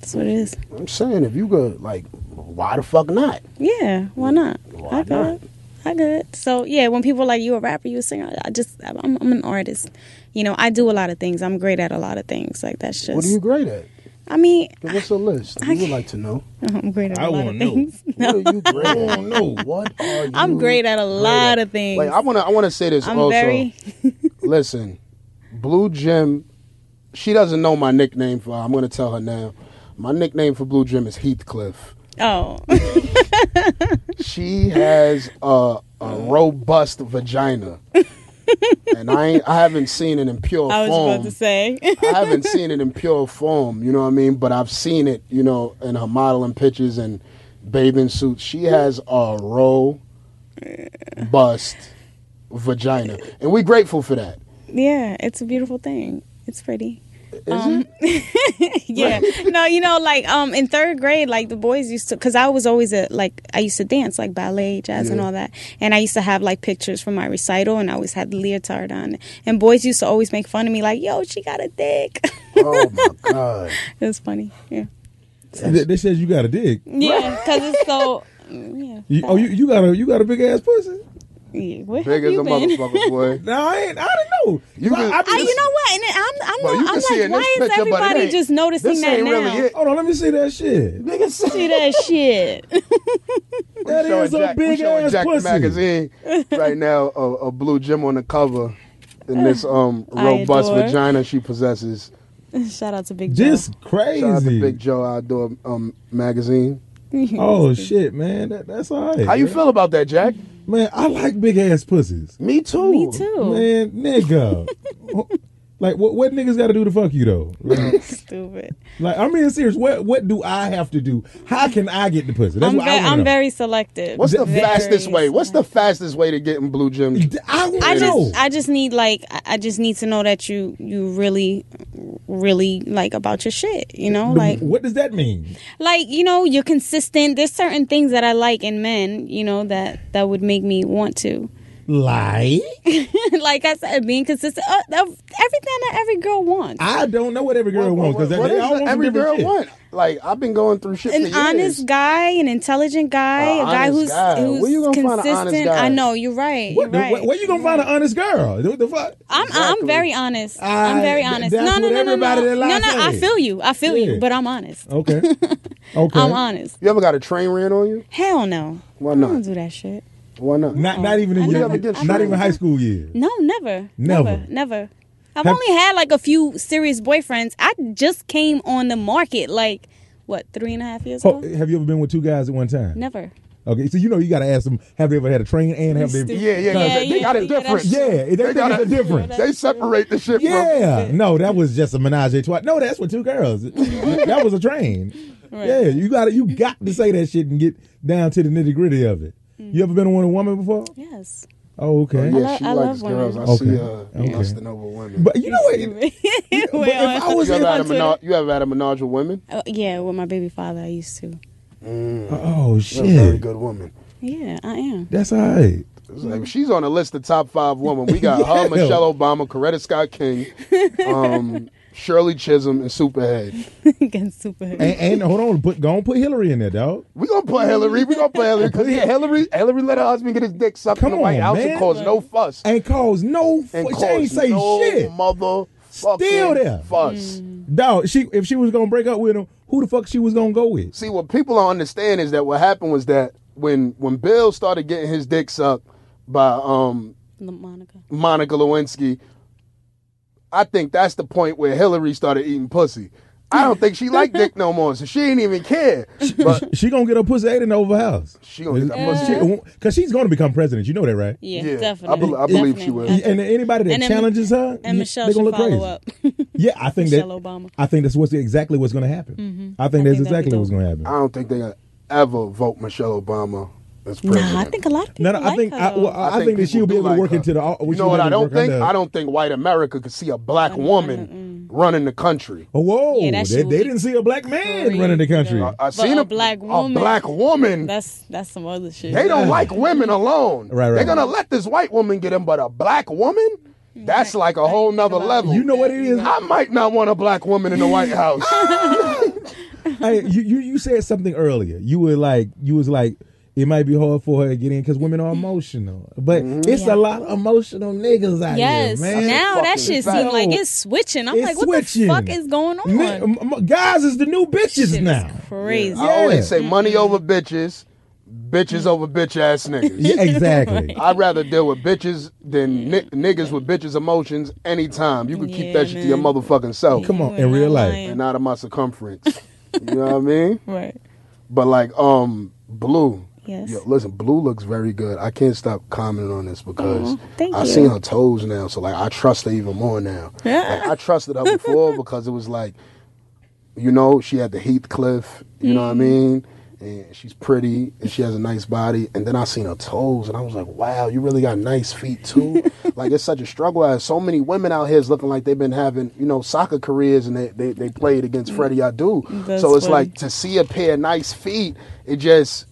that's what it is. I'm saying if you could, like, why the fuck not? Yeah, why not? Why I good. not? I good. So yeah, when people are like you a rapper, you a singer, I just I'm, I'm an artist. You know, I do a lot of things. I'm great at a lot of things. Like that's just What are you great at? I mean, Give us a list. We would like to know. I'm great at a I lot wanna of know. things. What are you great I at? don't know. What are you? I'm great at a lot at? of things. Like I want to. I want to say this I'm also. very. Listen, Blue Gem. She doesn't know my nickname for. I'm going to tell her now. My nickname for Blue Gem is Heathcliff. Oh, She has a, a robust vagina, and I ain't, I haven't seen it in pure I was form. about to say. I haven't seen it in pure form, you know what I mean? But I've seen it, you know, in her modeling pictures and bathing suits. She has a robust vagina, and we're grateful for that. yeah, it's a beautiful thing. It's pretty. Is Um, it? yeah no you know like um in third grade like the boys used to because i was always a like i used to dance like ballet jazz and all that and i used to have like pictures from my recital and i always had the leotard on and boys used to always make fun of me like yo she got a dick Oh my god! it was funny yeah They, they said you got a dick. yeah because it's so yeah, You, oh, you, you got a you got a big ass pussy. Yeah. where Big have as you a been? motherfucker, boy. No, I ain't. I didn't know. You I- can- I, I, just- you know what? And I'm, I'm, Well, not, I'm like, why is picture, everybody ain't- just noticing that now? really. Hold on, let me see that shit. Nigga, See that shit? that is showing a Jack, we big ass Jack pussy. magazine right now. A, a blue gem on the cover, and this um robust vagina she possesses. Shout out to Big Joe. Just crazy. Shout out to Big Joe Outdoor um magazine. Oh shit, man, that, that's all right. How you man. feel about that, Jack? Man, I like big ass pussies. Me too. Me too. Man, nigga. like, what what niggas got to do to fuck you though? Like, Stupid. like, I'm being serious. What what do I have to do? How can I get the pussy? That's I'm, what ve- I want I'm know. very selective. What's the Very fastest way? What's the fastest way to getting blue gems? I want I to know. just I just need like I- I just need to know that you you really really like about your shit, you know? Like what does that mean? like you know, you're consistent. There's certain things that I like in men, you know, that that would make me want to. Like, like I said, being consistent, uh, of everything that every girl wants. I don't know what every girl wants because what they is all the- want some every girl shit. want? Like I've been going through shit for an years. honest guy, an intelligent guy, A a guy who's guy. who's Where you gonna find an honest consistent. guy? I know you're right. What you're the, right. where, where you gonna find an honest girl? What the fuck? I'm Exactly. I'm very honest. I- I'm very honest. that's no, no, what no, no, everybody no. that No, lie no. I feel you. I feel Yeah. you. But I'm honest. Okay, okay. I'm honest. You ever got a train ran on you? Hell no. Why not? I not? don't do that shit. Why not? Not not oh, even in I your, never- not even high school years. No, never. Never. Never. Never. I've Have- only had like a few serious boyfriends. I just came on the market like what three and a half years Oh, ago. have you ever been with two guys at one time? Never. Okay, so you know you got to ask them. Have they ever had a train and have they? Yeah, yeah, Yeah, they, they got it yeah, different. Yeah, they, They got think it's it- different. They separate the shit from. Yeah, no, that was just a menage a trois. No, that's for two girls. that was a train. Right. Yeah, you got to you got to say that shit and get down to the nitty gritty of it. Mm. You ever been with a woman before? Yes. Oh, okay. Yeah, lo- she I likes love girls. women. I see Okay. her Okay. lusting over women. But you know what? Well, but if I was you ever had a on Twitter. menage, you ever had a menage with women? Oh, yeah, with my baby father, I used to. Oh You're a very good woman. Yeah, I am. that's all right. Like, she's on a list of top five women. We got her, Michelle Obama, Coretta Scott King, um, Shirley Chisholm, and Superhead. Getting super. And, and hold on, put go on, put Hillary in there, dog. We gonna put Hillary. We gonna put Hillary because Hillary, Hillary let her husband get his dick sucked Come in the White on, House man. and cause no fuss And cause no, and fu- she ain't say no shit, mother Still there. fuss. dog. She if she was gonna break up with him, who the fuck she was gonna go with? See, what people don't understand is that what happened was that when when Bill started getting his dick sucked by um Monica. Monica Lewinsky, I think that's the point where Hillary started eating pussy. I don't think she liked dick no more, so she ain't even care. But She gonna get her pussy ate in the Oval House. She gonna get that pussy. Because she's gonna become president. You know that, right? Yeah, Yeah, I definitely. I believe she will. And anybody that And then- challenges her, And yeah, Michelle they gonna look follow crazy. up. Yeah, I think Michelle that. Obama. I think that's what's exactly what's gonna happen. Mm-hmm. I think I that's think that'd exactly what's gonna happen. I don't think they gonna ever vote Michelle Obama as president. Nah, I think a lot of people No, no, I like think her. I, well, I, think, that she'll be do able to work her. into the. You she'll know what I don't think? under- I don't think white America could see a black mm, mm, woman mm, running the country. Oh, whoa! Yeah, they, they didn't see a black man crazy, running the country. though. I, I But seen a black woman- A black woman. That's that's some other shit. They don't like women alone. Right, right. They're gonna let this white woman get him, but a black woman? That's like a whole nother level. You know what it is? I might not want a black woman in the White House. hey, you, you you said something earlier. You were like, you was like, it might be hard for her to get in because women are emotional. But it's Yeah. a lot of emotional niggas out Yes. here, man. Now that shit fact. seems like it's switching. I'm It's like, what switching. the fuck is going on? Ni- guys is the new bitches Shit now. is crazy. I always Yeah. say money over bitches, bitches over bitch ass niggas. Yeah, exactly. I'd rather deal with bitches than ni- niggas with bitches emotions anytime. You can keep Yeah, that shit to your motherfucking self Come on, You in real life. lying. and out of my circumference. you know what I mean? Right. But like, um, Blue. Yes. Yo, listen, Blue looks very good. I can't stop commenting on this because Aw, thank I you. seen her toes now, so like I trust her even more now. Yeah. Like, I trusted her before because it was like, you know, she had the Heathcliff, you know what I Mm. mean? And she's pretty and she has a nice body. And then I seen her toes and I was like, wow, you really got nice feet too. like it's such a struggle as so many women out here is looking like they've been having, you know, soccer careers and they, they, they played against Freddie Adu. That's so it's funny. like to see a pair of nice feet, it just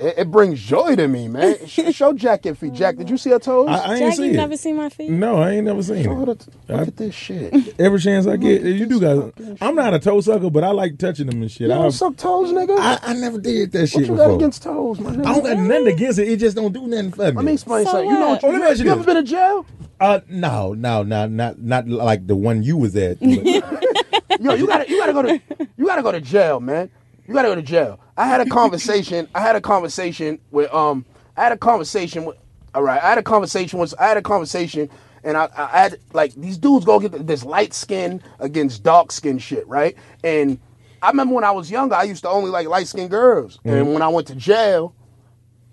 it, it brings joy to me, man. Sh- Show Jack your feet. Jack, did you see her toes? I, I ain't Jack, seen you it. never seen my feet? No, I ain't never seen Show her it. the- look at this shit. Every chance I get, you do guys. I'm not a toe sucker, but I like touching them and shit. You I, don't suck toes, nigga? I, I never did that what shit What you before. got against toes, man? I don't got nothing against it. It just don't do nothing for me. Let me explain So something. You know what? what? Oh, let me ask you you ever been in jail? Uh, no, no, no, not not like the one you was at. Yo, you gotta you gotta go to you gotta go to jail, man. You gotta go to jail. I had a conversation. I had a conversation with um. I had a conversation with. All right, I had a conversation with. I had a conversation, and I, I had like these dudes go get this light skin against dark skin shit, right? And I remember when I was younger, I used to only like light skinned girls, and when I went to jail,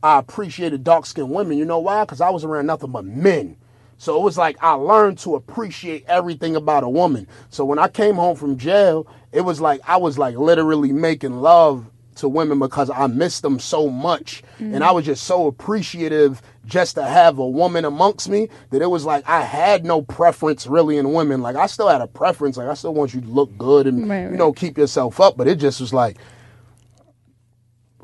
I appreciated dark skinned women. You know why? Because I was around nothing but men. So it was like I learned to appreciate everything about a woman. So when I came home from jail, it was like I was like literally making love to women because I missed them so much. And mm. I was just so appreciative just to have a woman amongst me that it was like I had no preference really in women. Like I still had a preference. Like I still want you to look good and Right, you right. know keep yourself up. But it just was like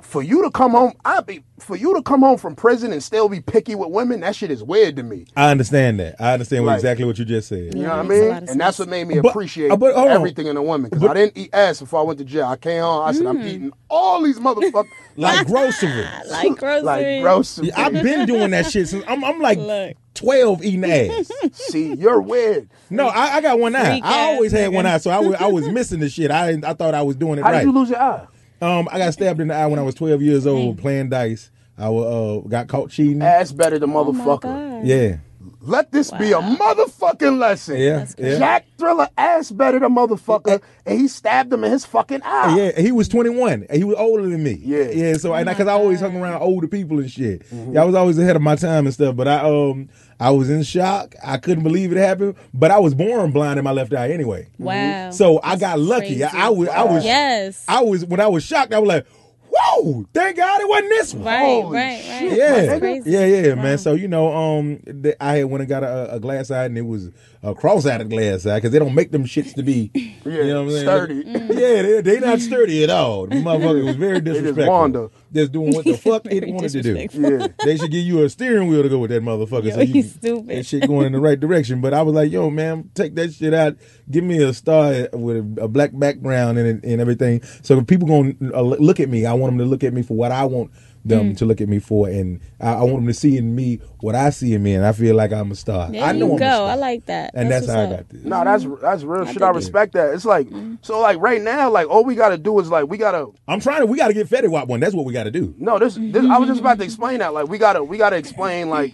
for you to come home, I be for you to come home from prison and still be picky with women. That shit is weird to me. I understand that. I understand Like- exactly what you just said. You know what I that makes a mean? lot of And that's what made me appreciate uh, but hold on. everything in a woman. Because I didn't eat ass before I went to jail. I came home. I said, I'm Mm. eating all these motherfuckers Like groceries. Like groceries. like gross. Yeah, I've been doing that shit since I'm, I'm like Look. 12 eating ass. See, you're weird. No, I, I got one eye. Freak I ass always had nigga. one eye, so I was, I was missing the shit. I I thought I was doing it How right. did you lose your eye? Um, I got stabbed in the eye when I was 12 years old playing dice. I uh, got caught cheating. Ass better than Oh motherfucker. God. Yeah, Let this be a motherfucking lesson. yeah, yeah. Jack Thriller ass better than motherfucker, and he stabbed him in his fucking eye. Yeah, he was 21. He was older than me. Yeah. yeah. So, and because I always hung around older people and shit, Mm-hmm. yeah, I was always ahead of my time and stuff. But I, um, I was in shock. I couldn't believe it happened. But I was born blind in my left eye anyway. Wow. So I That's got lucky. I, I was, I was, Yes. I was when I was shocked. I was like, "Whoa! Thank God it wasn't this one." right, Holy right, right. shit, Yeah, That's crazy. yeah, yeah, Wow. man. So you know, um, I had went and got a, a glass eye, and it was a cross-eyed glass eye because they don't make them shits to be, Yeah, you know what I'm saying? sturdy. Yeah, they, they not sturdy at all. The motherfucker was very just disrespectful. wander. Just doing what the fuck it wanted to do. Yeah. They should give you a steering wheel to go with that motherfucker. Yo, so you you stupid. That shit going in the right direction. But I was like, yo, man, take that shit out. Give me a star with a, a black background and and everything. So if people gonna uh, look at me, I want them to look at me for what I want them Mm. to look at me for, and I, I want them to see in me what I see in me, and I feel like I'm a star. There I know you I'm go. a star. I like that. and that's, what's how I got this. No, that's that's real shit. I dig it. respect that. It's like so like right now, like all we gotta do is like we gotta I'm trying to. We got to get Fetty Wap one. That's what we got to do. no this this I was just about to explain that. Like we gotta we gotta explain like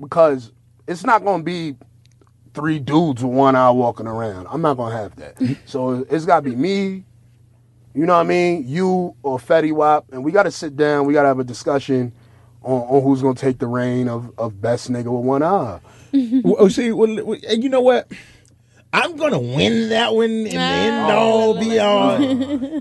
because it's not gonna be three dudes with one eye walking around. I'm not gonna have that. so it's gotta be me, you know what I mean, you or Fetty Wap, and we gotta sit down, we gotta have a discussion on, on who's gonna take the reign of, of best nigga with one eye. well, oh, see, well, well, and you know what? I'm gonna win that one in the end all be all.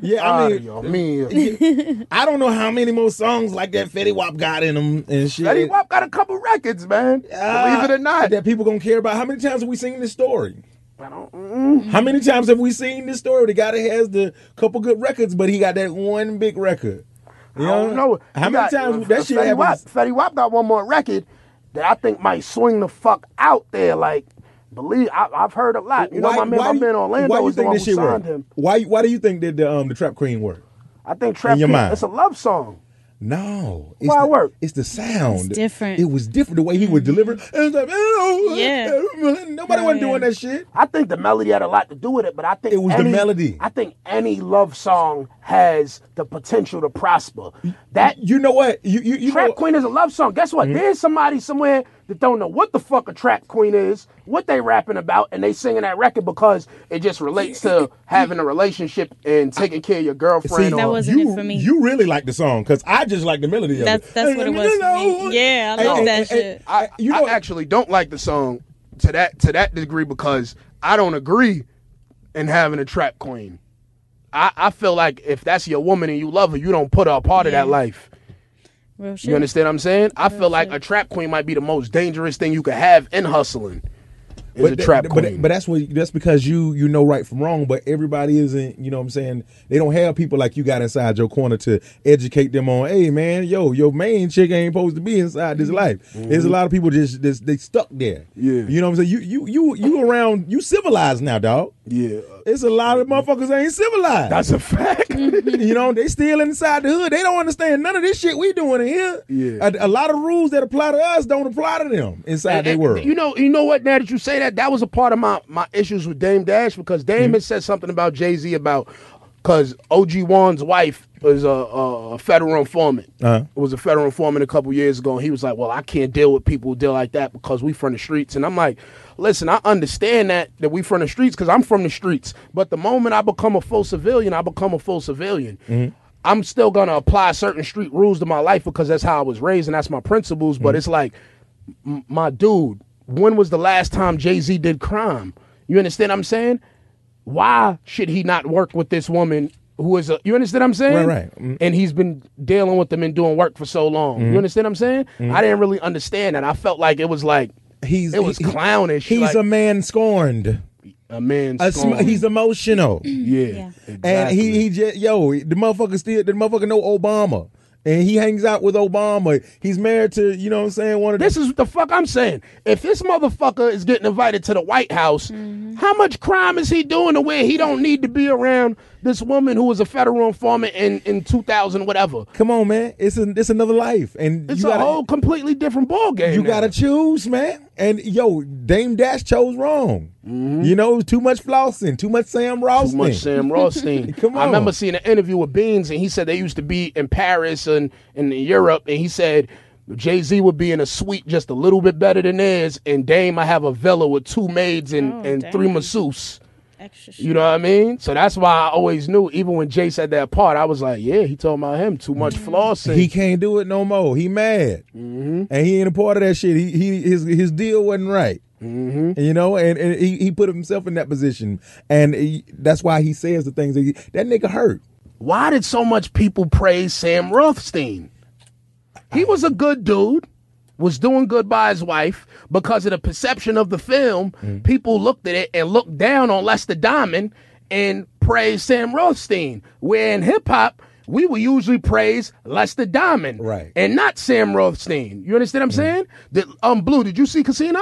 Yeah, I I mean, me. I don't know how many more songs like that Fetty Wap got in them and shit. Fetty Wap got a couple records, man. Ah, Believe it or not. that people gonna care about. How many times have we seen this story? Mm. How many times have we seen this story? The guy that has the couple good records, but he got that one big record. You I don't know. How He many got- uh, times that shit Fetty happens? Fetty Wap got one more record that I think might swing the fuck out there. Like, believe I, I've heard a lot. You know, my man, my you- man Orlando why you was the one who signed him. Why? Why do you think that the um the Trap Queen worked? I think Trap In your King- mind. it's a love song. No, it's Why the, work? It's the sound. It's different. It was different the way he would deliver. it. And it's like, oh, Yeah. nobody wasn't Yeah. doing that shit. I think the melody had a lot to do with it, but I think It was the melody. I think any love song has the potential to prosper. That You know what? You you, you Trap know, Queen is a love song. Guess what? Mm-hmm. There's somebody somewhere that don't know what the fuck a Trap Queen is, what they rapping about, and they singing that record because it just relates to having a relationship and taking care of your girlfriend. See, or, That wasn't you, it for me. You really like the song because I just like the melody of That's it. that's what it was for me. Yeah, I love that shit. I, You I know- actually don't like the song to that to that degree because I don't agree in having a trap queen. I, I feel like if that's your woman and you love her, you don't put her a part of that life. Real shit. You understand what I'm saying? I feel like a trap queen might be the most dangerous thing you could have in hustling. Is a trap but, queen. but that's what that's because you you know right from wrong, but everybody isn't, you know what I'm saying? They don't have people like you got inside your corner to educate them on, hey man, yo, your main chick ain't supposed to be inside this mm-hmm. life. There's a mm-hmm. lot of people just, just they stuck there. Yeah. You know what I'm saying? You you you you around you civilized now, dog. yeah, It's a lot of motherfuckers ain't civilized. that's a fact. you know, they still inside the hood. They don't understand none of this shit we doing in here. Yeah. A, a lot of rules that apply to us don't apply to them inside their world. You know, you know what? Now that you say that, that was a part of my my issues with Dame Dash because Dame Mm-hmm. had said something about Jay Z about because OG Juan's wife was a, a, a federal informant. Uh-huh. Was a federal informant a couple years ago, and he was like, "Well, I can't deal with people who deal like that because we from the streets." And I'm like, "Listen, I understand that that we from the streets because I'm from the streets, but the moment I become a full civilian, I become a full civilian." Mm-hmm. I'm still gonna apply certain street rules to my life because that's how I was raised and that's my principles. But it's like m- my dude, when was the last time Jay Z did crime? You understand what I'm saying? Why should he not work with this woman who is a, you understand what I'm saying? Right, right. Mm. And he's been dealing with them and doing work for so long. You understand what I'm saying? I didn't really understand that. I felt like it was like he's it was he- clownish. He's like, a man scorned. a man. A sm- scorned. he's emotional, yeah, Yeah. and exactly. he he just yo the motherfucker still the motherfucker know Obama, and he hangs out with Obama. He's married to you know what I'm saying one of This the, is what the fuck I'm saying. If this motherfucker is getting invited to the White House, mm-hmm. how much crime is he doing to where he don't need to be around this woman who was a federal informant in, in 2000 whatever? Come on, man, it's a, it's another life, and It's you a gotta whole completely different ball game. you now. gotta choose, man. And yo, Dame Dash chose wrong. You know, too much flossing, too much Sam Ross. Mm-hmm. Too much Sam Rothstein. Come on. I remember seeing an interview with Beans, and he said they used to be in Paris and, and in Europe, and he said Jay Z would be in a suite just a little bit better than theirs, and Dame I have a villa with two maids and, Oh, and three damn. Masseuses. Extra shit. You know what I mean? So that's why I always knew, even when Jay said that part, I was like, yeah, he talking about him. Too much flossing. He can't do it no more. He mad, Mm-hmm. and he ain't a part of that shit. He, he his his deal wasn't right. Mm-hmm. You know, and, and he, he put himself in that position, and he, that's why he says the things that he, that nigga hurt. why did so much people praise Sam Rothstein? He was a good dude, was doing good by his wife. Because of the perception of the film, people looked at it and looked down on Lester Diamond and praised Sam Rothstein. Where in hip hop, we would usually praise Lester Diamond, Right. and not Sam Rothstein. You understand what I'm saying? Did, um, Blue, did you see Casino?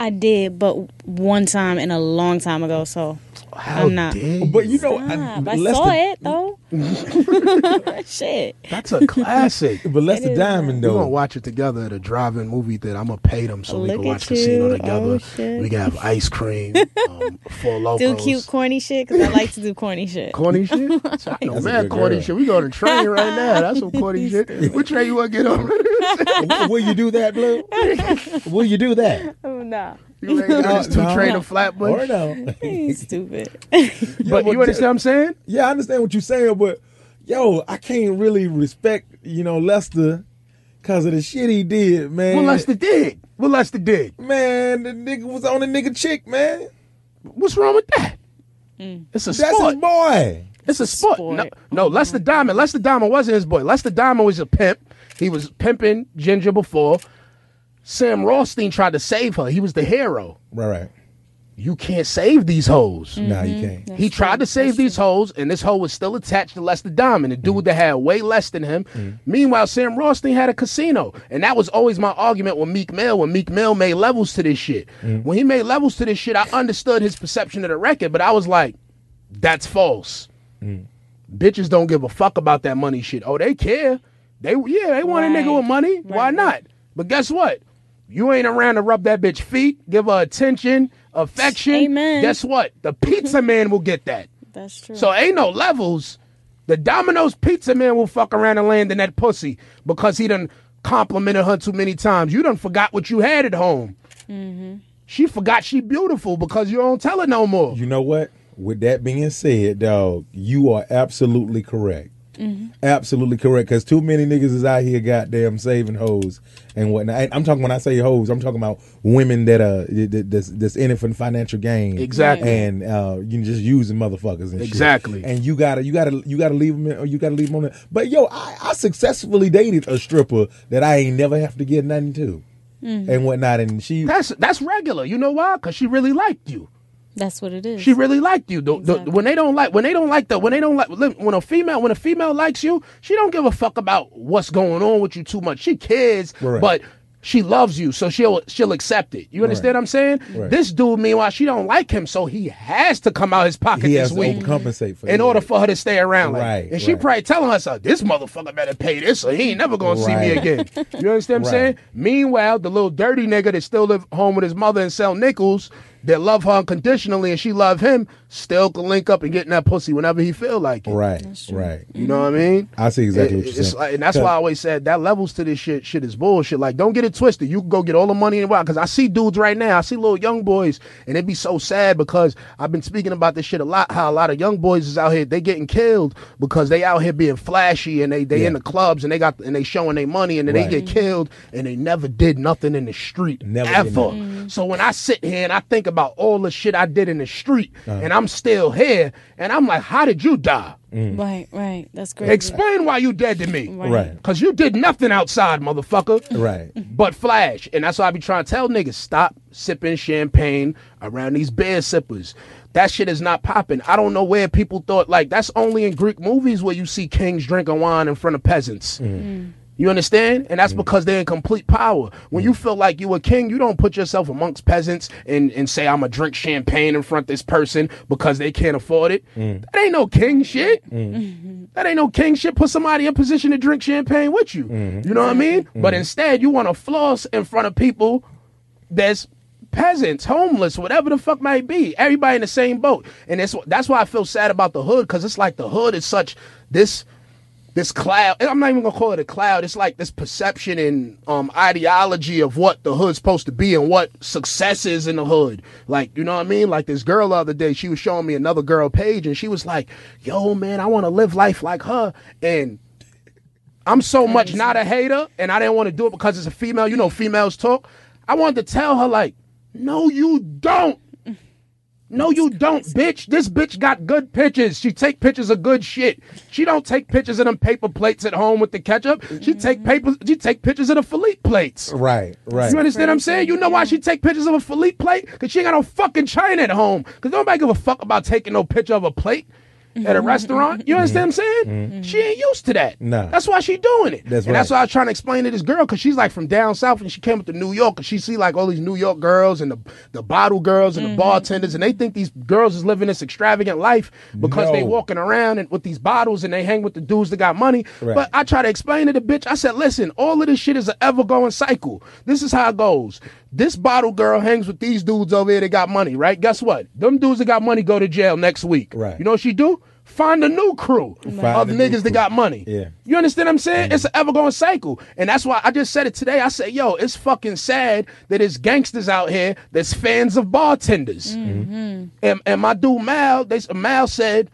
I did, but one time and a long time ago. So How I'm not. dare But you know, Stop. I, I Lester, saw it though. Shit. That's a classic. But Lester It is Diamond though. We're gonna watch it together at a drive-in movie theater. I'm gonna pay them so we Look can at watch Casino you. together. Oh, shit. we can have ice cream, um, four Do cute corny shit because I like to do corny shit. corny shit. I know That's a man, good corny girl. shit. We going to train right now. That's some corny shit. What train you wanna get on? will you do that, Blue? will you do that? Oh no. You ready to go to this two No. train to Or Flatbush? no? He's stupid. But you understand what I'm saying? Yeah, I understand what you're saying, but yo, I can't really respect you know Lester because of the shit he did, man. What Lester did? What Lester did? Man, the nigga was on a nigga chick, man. What's wrong with that? Mm. It's a That's sport. his boy. It's a sport. sport. No, no, Lester Diamond. Lester Diamond wasn't his boy. Lester Diamond was a pimp. He was pimping Ginger before. Sam Rothstein tried to save her. He was the hero. Right, right. You can't save these hoes. Nah, you can't. He tried to save these hoes, and this hoe was still attached to Lester Diamond, a dude mm-hmm. that had way less than him. Mm-hmm. Meanwhile, Sam Rothstein had a casino, and that was always my argument with Meek Mill. When Meek Mill made levels to this shit, mm-hmm. when he made levels to this shit, I understood his perception of the record, but I was like, "That's false." Bitches don't give a fuck about that money shit. Oh, they care. They yeah, they want a nigga with money. Why not? But guess what? You ain't around to rub that bitch feet, give her attention, affection. Amen. Guess what? The pizza man will get that. That's true. So ain't no levels. The Domino's pizza man will fuck around and land in that pussy because he done complimented her too many times. You done forgot what you had at home. Mhm. She forgot she beautiful because you don't tell her no more. You know what? With that being said, dog, you are absolutely correct. Mm-hmm. Absolutely correct. Because too many niggas is out here, goddamn, saving hoes and whatnot. And I'm talking when I say hoes, I'm talking about women that uh, are that- that's, that's in it for financial gain. Exactly. And uh, you just using motherfuckers and shit. Exactly. And you gotta, you gotta, you gotta leave them. In, or you gotta leave them on there. But yo, I, I successfully dated a stripper that I ain't never have to get nothing to. Mm-hmm. And whatnot, and she That's that's regular. You know why? Because she really liked you. That's what it is. She really liked you. The- the- when they don't like, when they don't like the, when they don't like, when a female, when a female likes you, she don't give a fuck about what's going on with you too much. She cares, Right. but she loves you, so she'll she'll accept it. You understand what I'm saying? Right. This dude, meanwhile, she don't like him, so he has to come out his pocket he this has to week overcompensate for in that. order for her to stay around. Like, Right, and she right. probably telling herself, "This motherfucker better pay this, or he ain't never gonna see me again." You understand what I'm Right. saying? Meanwhile, the little dirty nigga that still live home with his mother and sell nickels, that love her unconditionally and she love him, still can link up and get in that pussy whenever he feel like it. Right, right. You know what I mean? I see exactly It- what you're it's saying. like- and that's why I always said that levels to this shit. Shit is bullshit. Like, don't get it twisted. You can go get all the money in the world. Because I see dudes right now. I see little young boys, and it be so sad because I've been speaking about this shit a lot. How a lot of young boys is out here. They getting killed because they out here being flashy and they they Yeah. in the clubs and they got and they showing their money and then Right. they get killed and they never did nothing in the street Never did ever. Nothing. So when I sit here and I think about all the shit I did in the street Uh-huh. and I'm still here and I'm like, how did you die? Mm. Right, right. That's great. Explain why you dead to me. Right. Cause you did nothing outside, motherfucker. Right. But flash. And that's why I be trying to tell niggas, stop sipping champagne around these beer sippers. That shit is not popping. I don't know where people thought like that's only in Greek movies where you see kings drinking wine in front of peasants. Mm. Mm. You understand? And that's mm. because they're in complete power. When mm. you feel like you a king, you don't put yourself amongst peasants and, and say, I'm going to drink champagne in front of this person because they can't afford it. Mm. That ain't no king shit. Mm-hmm. That ain't no king shit. Put somebody in position to drink champagne with you. You know what I mean? But instead, you want to floss in front of people that's peasants, homeless, whatever the fuck might be. Everybody in the same boat. And that's, that's why I feel sad about the hood because it's like the hood is such this this cloud. I'm not even gonna call it a cloud. It's like this perception and um, ideology of what the hood's supposed to be and what success is in the hood. Like, you know what I mean? Like this girl the other day, she was showing me another girl page, and she was like, "Yo, man, I want to live life like her." And I'm so much not a hater, and I didn't want to do it because it's a female. You know, females talk. I wanted to tell her like, "No, you don't." No, you don't, bitch. This bitch got good pictures. She take pictures of good shit. She don't take pictures of them paper plates at home with the ketchup. She mm-hmm. take papers. She take pictures of the Philippe plates. Right, right. You understand what I'm saying? You know why she take pictures of a Philippe plate? Cause she ain't got no fucking china at home. Cause nobody give a fuck about taking no picture of a plate Mm-hmm. at a restaurant. You understand what I'm saying? Mm-hmm. Mm-hmm. She ain't used to that. Nah. That's why she doing it. That's and that's why I was trying to explain to this girl because she's like from down south and she came up to New York and she see like all these New York girls and the the bottle girls and the bartenders and they think these girls is living this extravagant life because they walking around and with these bottles and they hang with the dudes that got money. Right. But I try to explain to the bitch. I said, listen, all of this shit is an ever going cycle. This is how it goes. This bottle girl hangs with these dudes over here that got money, right? Guess what? Them dudes that got money go to jail next week. Right. You know what she do? Find a new crew Find of a new niggas that got money. Yeah. You understand what I'm saying? Mm-hmm. It's an ever going cycle. And that's why I just said it today. I said, yo, it's fucking sad that it's gangsters out here that's fans of bartenders. Mm-hmm. And, and my dude Mal, they, Mal said,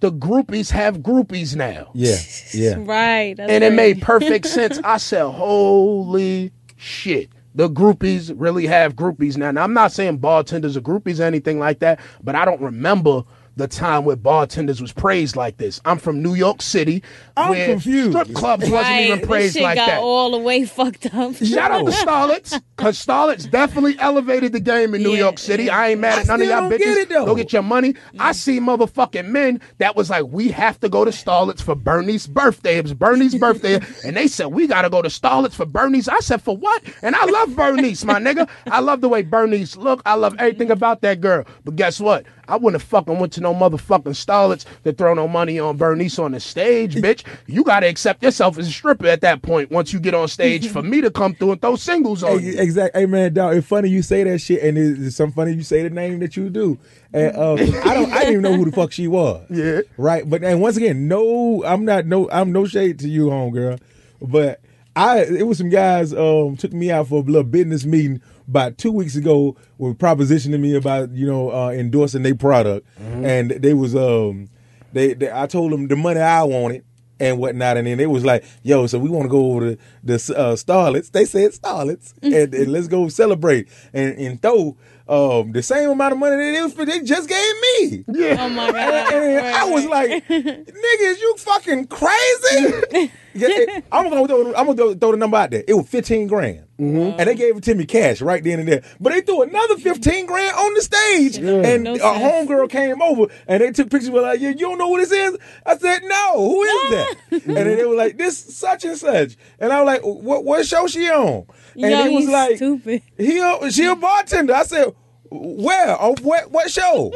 the groupies have groupies now. Yeah, yeah. Right. That's And it great. made perfect sense. I said, holy shit. The groupies really have groupies now. Now, I'm not saying bartenders are groupies or anything like that, but I don't remember the time where bartenders was praised like this. I'm from New York City, I'm where confused. strip clubs wasn't Right. even This praised shit like got that. all the way fucked up. Shout out to Starlets, because Starlets definitely elevated the game in New Yeah, York City. I ain't mad I at none of y'all bitches. get it, though. Go get your money. I see motherfucking men that was like, we have to go to Starlets for Bernie's birthday. It was Bernie's birthday. And they said, we got to go to Starlets for Bernie's. I said, for what? And I love Bernice, my nigga. I love the way Bernice look. I love everything about that girl. But guess what? I wouldn't have fucking went to no motherfucking starlets that throw no money on Bernice on the stage, bitch. You gotta accept yourself as a stripper at that point once you get on stage for me to come through and throw singles on you. Exactly. Hey man, dog. It's funny you say that shit, and it's, it's some funny you say the name that you do. And uh, I don't. I didn't even know who the fuck she was. Yeah. Right. But and once again, no, I'm not. No, I'm no shade to you, homegirl. But I, it was some guys um took me out for a little business meeting about two weeks ago. Were propositioning me about you know uh, endorsing their product, and they was um they, they I told them the money I wanted and whatnot. And then they was like, yo, so we want to go over to the uh, Starlets. They said Starlets. and, and let's go celebrate and, and throw um, the same amount of money that it was, they just gave me. Oh my god! And Right, I was like, niggas, you fucking crazy? Yeah, it- I'm gonna throw, I'm gonna throw, throw the number out there. It was 15 grand. Mm-hmm. And they gave it to me cash right then and there. But they threw another 15 grand on the stage. And No a sense. homegirl came over and they took pictures with like, you, you don't know what this is? I said, no, who is that? and then they were like, this such and such. And I was like, what, what show she on? And Yo, he was like, stupid. he a, she a bartender. I said, where? On what what show?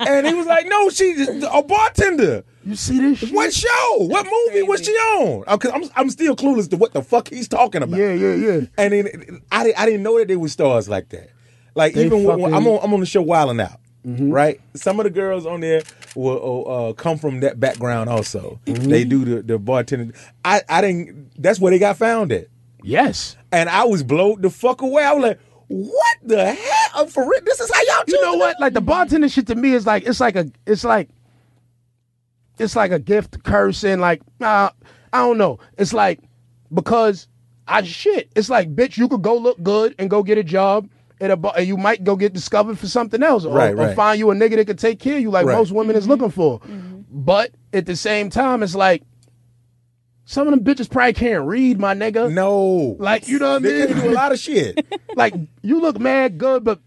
and he was like, no, she's a bartender. You see this shit? What show? What movie was she on? Uh, Cause I'm I'm still clueless to what the fuck he's talking about. Yeah, yeah, yeah. And then I didn't I didn't know that they were stars like that. Like They even when, when I'm on I'm on the show Wildin' Out. Right, some of the girls on there will uh, come from that background. Also, they do the the bartending. I I didn't. That's where they got found at Yes. and I was blown the fuck away. I was like, "What the hell? For real? This is how y'all You know what? it? Like the bartender shit to me is like it's like a it's like it's like a gift curse and like uh, I don't know. It's like because I shit. It's like bitch, you could go look good and go get a job. At a bar, and you might go get discovered for something else, or, Right, or find you a nigga that could take care of you, like Right. most women is looking for. But at the same time, it's like some of them bitches probably can't read, my nigga. No, Like you know what I mean? they mean? can do a lot of shit. like you look mad good, but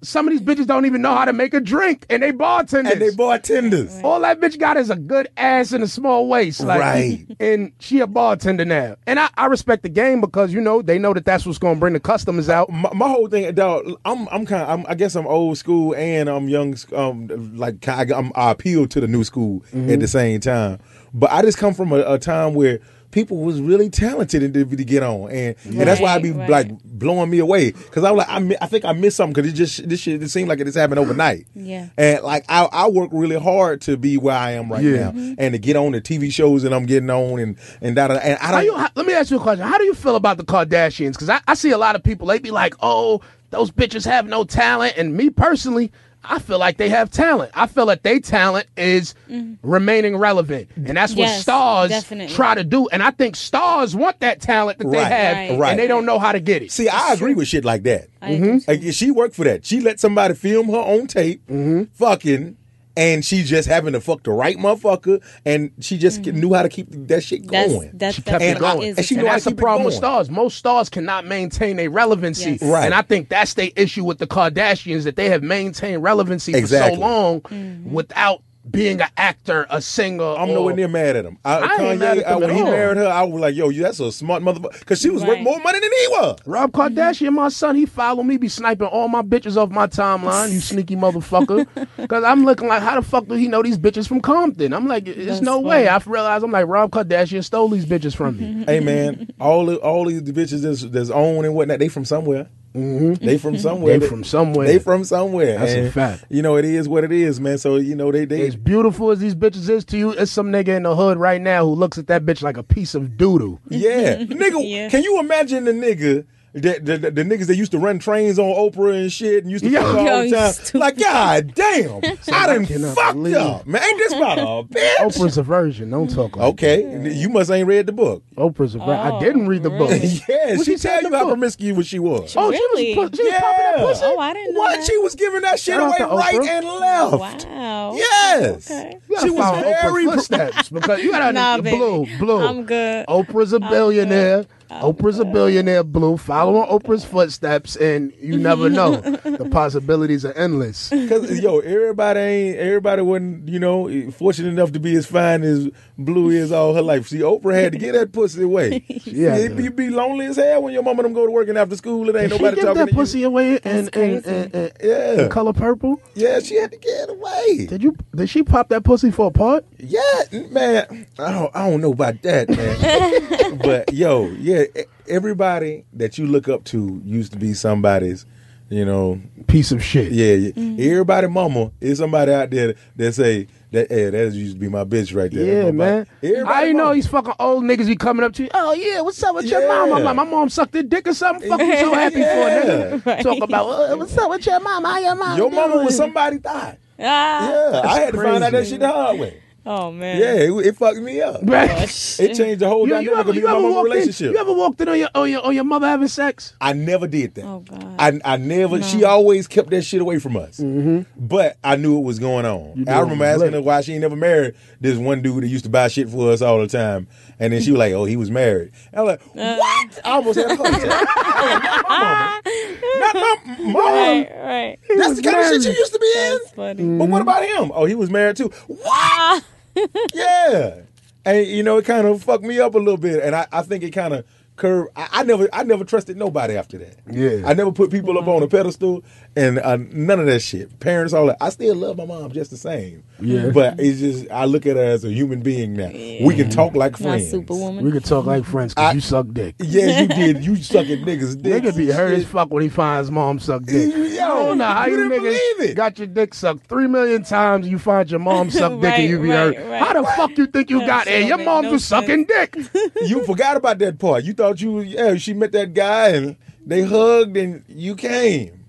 some of these bitches don't even know how to make a drink, and they bartenders. and they bartenders. All that bitch got is a good ass and a small waist, like, Right. And she a bartender now, and I, I respect the game because you know they know that that's what's gonna bring the customers out. My, my whole thing, dog. I'm, I'm kind. of I guess I'm old school and I'm young. Um, like I, I'm, I appeal to the new school at the same time. But I just come from a, a time where people was really talented and to, to get on, and and that's why I be Right, right. like blowing me away because I was like, I, I think I missed something because it just this shit it seemed like it just happened overnight. Yeah. and like I, I work really hard to be where I am right Yeah. now mm-hmm. and to get on the TV shows that I'm getting on and and that and I don't. you, how- let me ask you a question. How do you feel about the Kardashians? Because I, I see a lot of people, they be like, oh, those bitches have no talent. And me personally, I feel like they have talent. I feel like their talent is mm-hmm. remaining relevant. And that's what Yes, stars definitely. try to do. And I think stars want that talent that they have, Right. right. and they don't know how to get it. See, I agree with shit like that. I agree. Mm-hmm. Like she worked for that. She let somebody film her own tape, mm-hmm. fucking, and she just happened to fuck the right motherfucker, and she just knew how to keep that shit going. that's She kept that's it what going. is And she a knew And how to that's the keep problem with going. stars. Most stars cannot maintain a relevancy. Yes. Right. And I think that's the issue with the Kardashians that they have maintained relevancy Exactly. for so long Mm-hmm. without being an actor, a singer. I'm or- nowhere near mad at him. I, I ain't Kanye, mad at them I- when at he all. married her, I was like, "Yo, that's a smart motherfucker," because she was worth more money than he was. Rob mm-hmm. Kardashian, my son, he follow me, be sniping all my bitches off my timeline, you sneaky motherfucker. Because I'm looking like, how the fuck do he know these bitches from Compton? I'm like, there's That's no funny. way. I realized I'm like, Rob Kardashian stole these bitches from me. hey man, all the, all these bitches that's, that's on and whatnot, they from somewhere. Mm-hmm. They from mm-hmm. somewhere. They from somewhere. They from somewhere. That's a fact. You know, it is what it is, man. So you know, they they As beautiful as these bitches is to you, it's some nigga in the hood right now who looks at that bitch like a piece of doodoo. Yeah, nigga. Yeah. Can you imagine the nigga? That the, the, the niggas that used to run trains on Oprah and shit and used to Yo. fuck all the time. stupid. Like, god damn, I done cannot fucked believe- up, man. Ain't this about a bitch? Oprah's a virgin. Don't talk like Okay, you must ain't read the book. Oprah's a virgin. I Oh, didn't read the book. really? yeah, she she tell you the how book? promiscuous she was. Oh, Really? she was, she was popping that Yeah. pussy? Oh, I didn't know What? that. She was giving that shit Shout away right Oprah. and left. Wow. Yes. Okay. You gotta She was very Oprah's footsteps because you gotta Nah, Blue, blue. I'm good. Oprah's a I'm billionaire. Good. I'm Oprah's a billionaire. Blue. Follow on Oprah's footsteps, and you never know. the possibilities are endless. Cause yo, everybody ain't everybody wasn't you know fortunate enough to be as fine as Blue is all her life. See, Oprah had to get that pussy away. Yeah, you, you be lonely as hell when your mama them go to work and after school it ain't Did she nobody give talking that to you. pussy away in, in, crazy. in, in, Yeah, in color purple? yeah, she had to get away. Did you? Did she pop that pussy for a part? Yeah, man. I don't, I don't know about that, man. but yo, yeah, e- everybody that you look up to used to be somebody's, you know, Piece of shit. yeah, yeah. Everybody mama is somebody out there that say that hey, that used to be my bitch right there. Yeah, man. Everybody I know mama. these fucking old niggas be coming up to you. Oh yeah, what's up with your mom? I'm like, my mom sucked their dick or something. Fuck you so happy Yeah. for, nigga. Talk about uh, what's up with your mom? How your mom? Your mama doing? was somebody thought. Ah. Yeah, I had to find out that shit the hard way. Oh man. Yeah, it, it fucked me up. Oh, it changed the whole You, you dynamic ever, of me you and my ever mama walked in? relationship. You ever walked in on your on your, on your mother having sex? I never did that. Oh God. I, I never. She always kept that shit away from us. Mm-hmm. But I knew it was going on. I remember asking her why she ain't never married this one dude that used to buy shit for us all the time, and then she was like, "Oh, he was married." And I'm like, uh. "What?" I almost had a heart attack. I was like, "Not my mama. Mom. Right, right. That's the kind of shit you used to be in." Funny. But what mm-hmm. about him? Oh, he was married too. What? Ah. yeah. And you know, it kind of fucked me up a little bit, and I, I think it kind of curved. I, I never, I never trusted nobody after that. Yeah. I never put people up on a pedestal, and uh, none of that shit. Parents, all that. I still love my mom just the same. Yeah. But it's just I look at her as a human being now. We can talk like Not friends. superwoman. We can talk like friends because you suck dick. Yeah, you did. You sucking niggas. dick. Nigga be hurt as fuck when he finds mom suck dick. Yo, I don't know how you you, niggas got your dick sucked three million times. You find your mom suck dick Right, and you be right, hurt. right. How the fuck you think you That got there? shit Your don't mom make no just sucking dick. you forgot about that part. You thought you, yeah, she met that guy and they hugged and you came.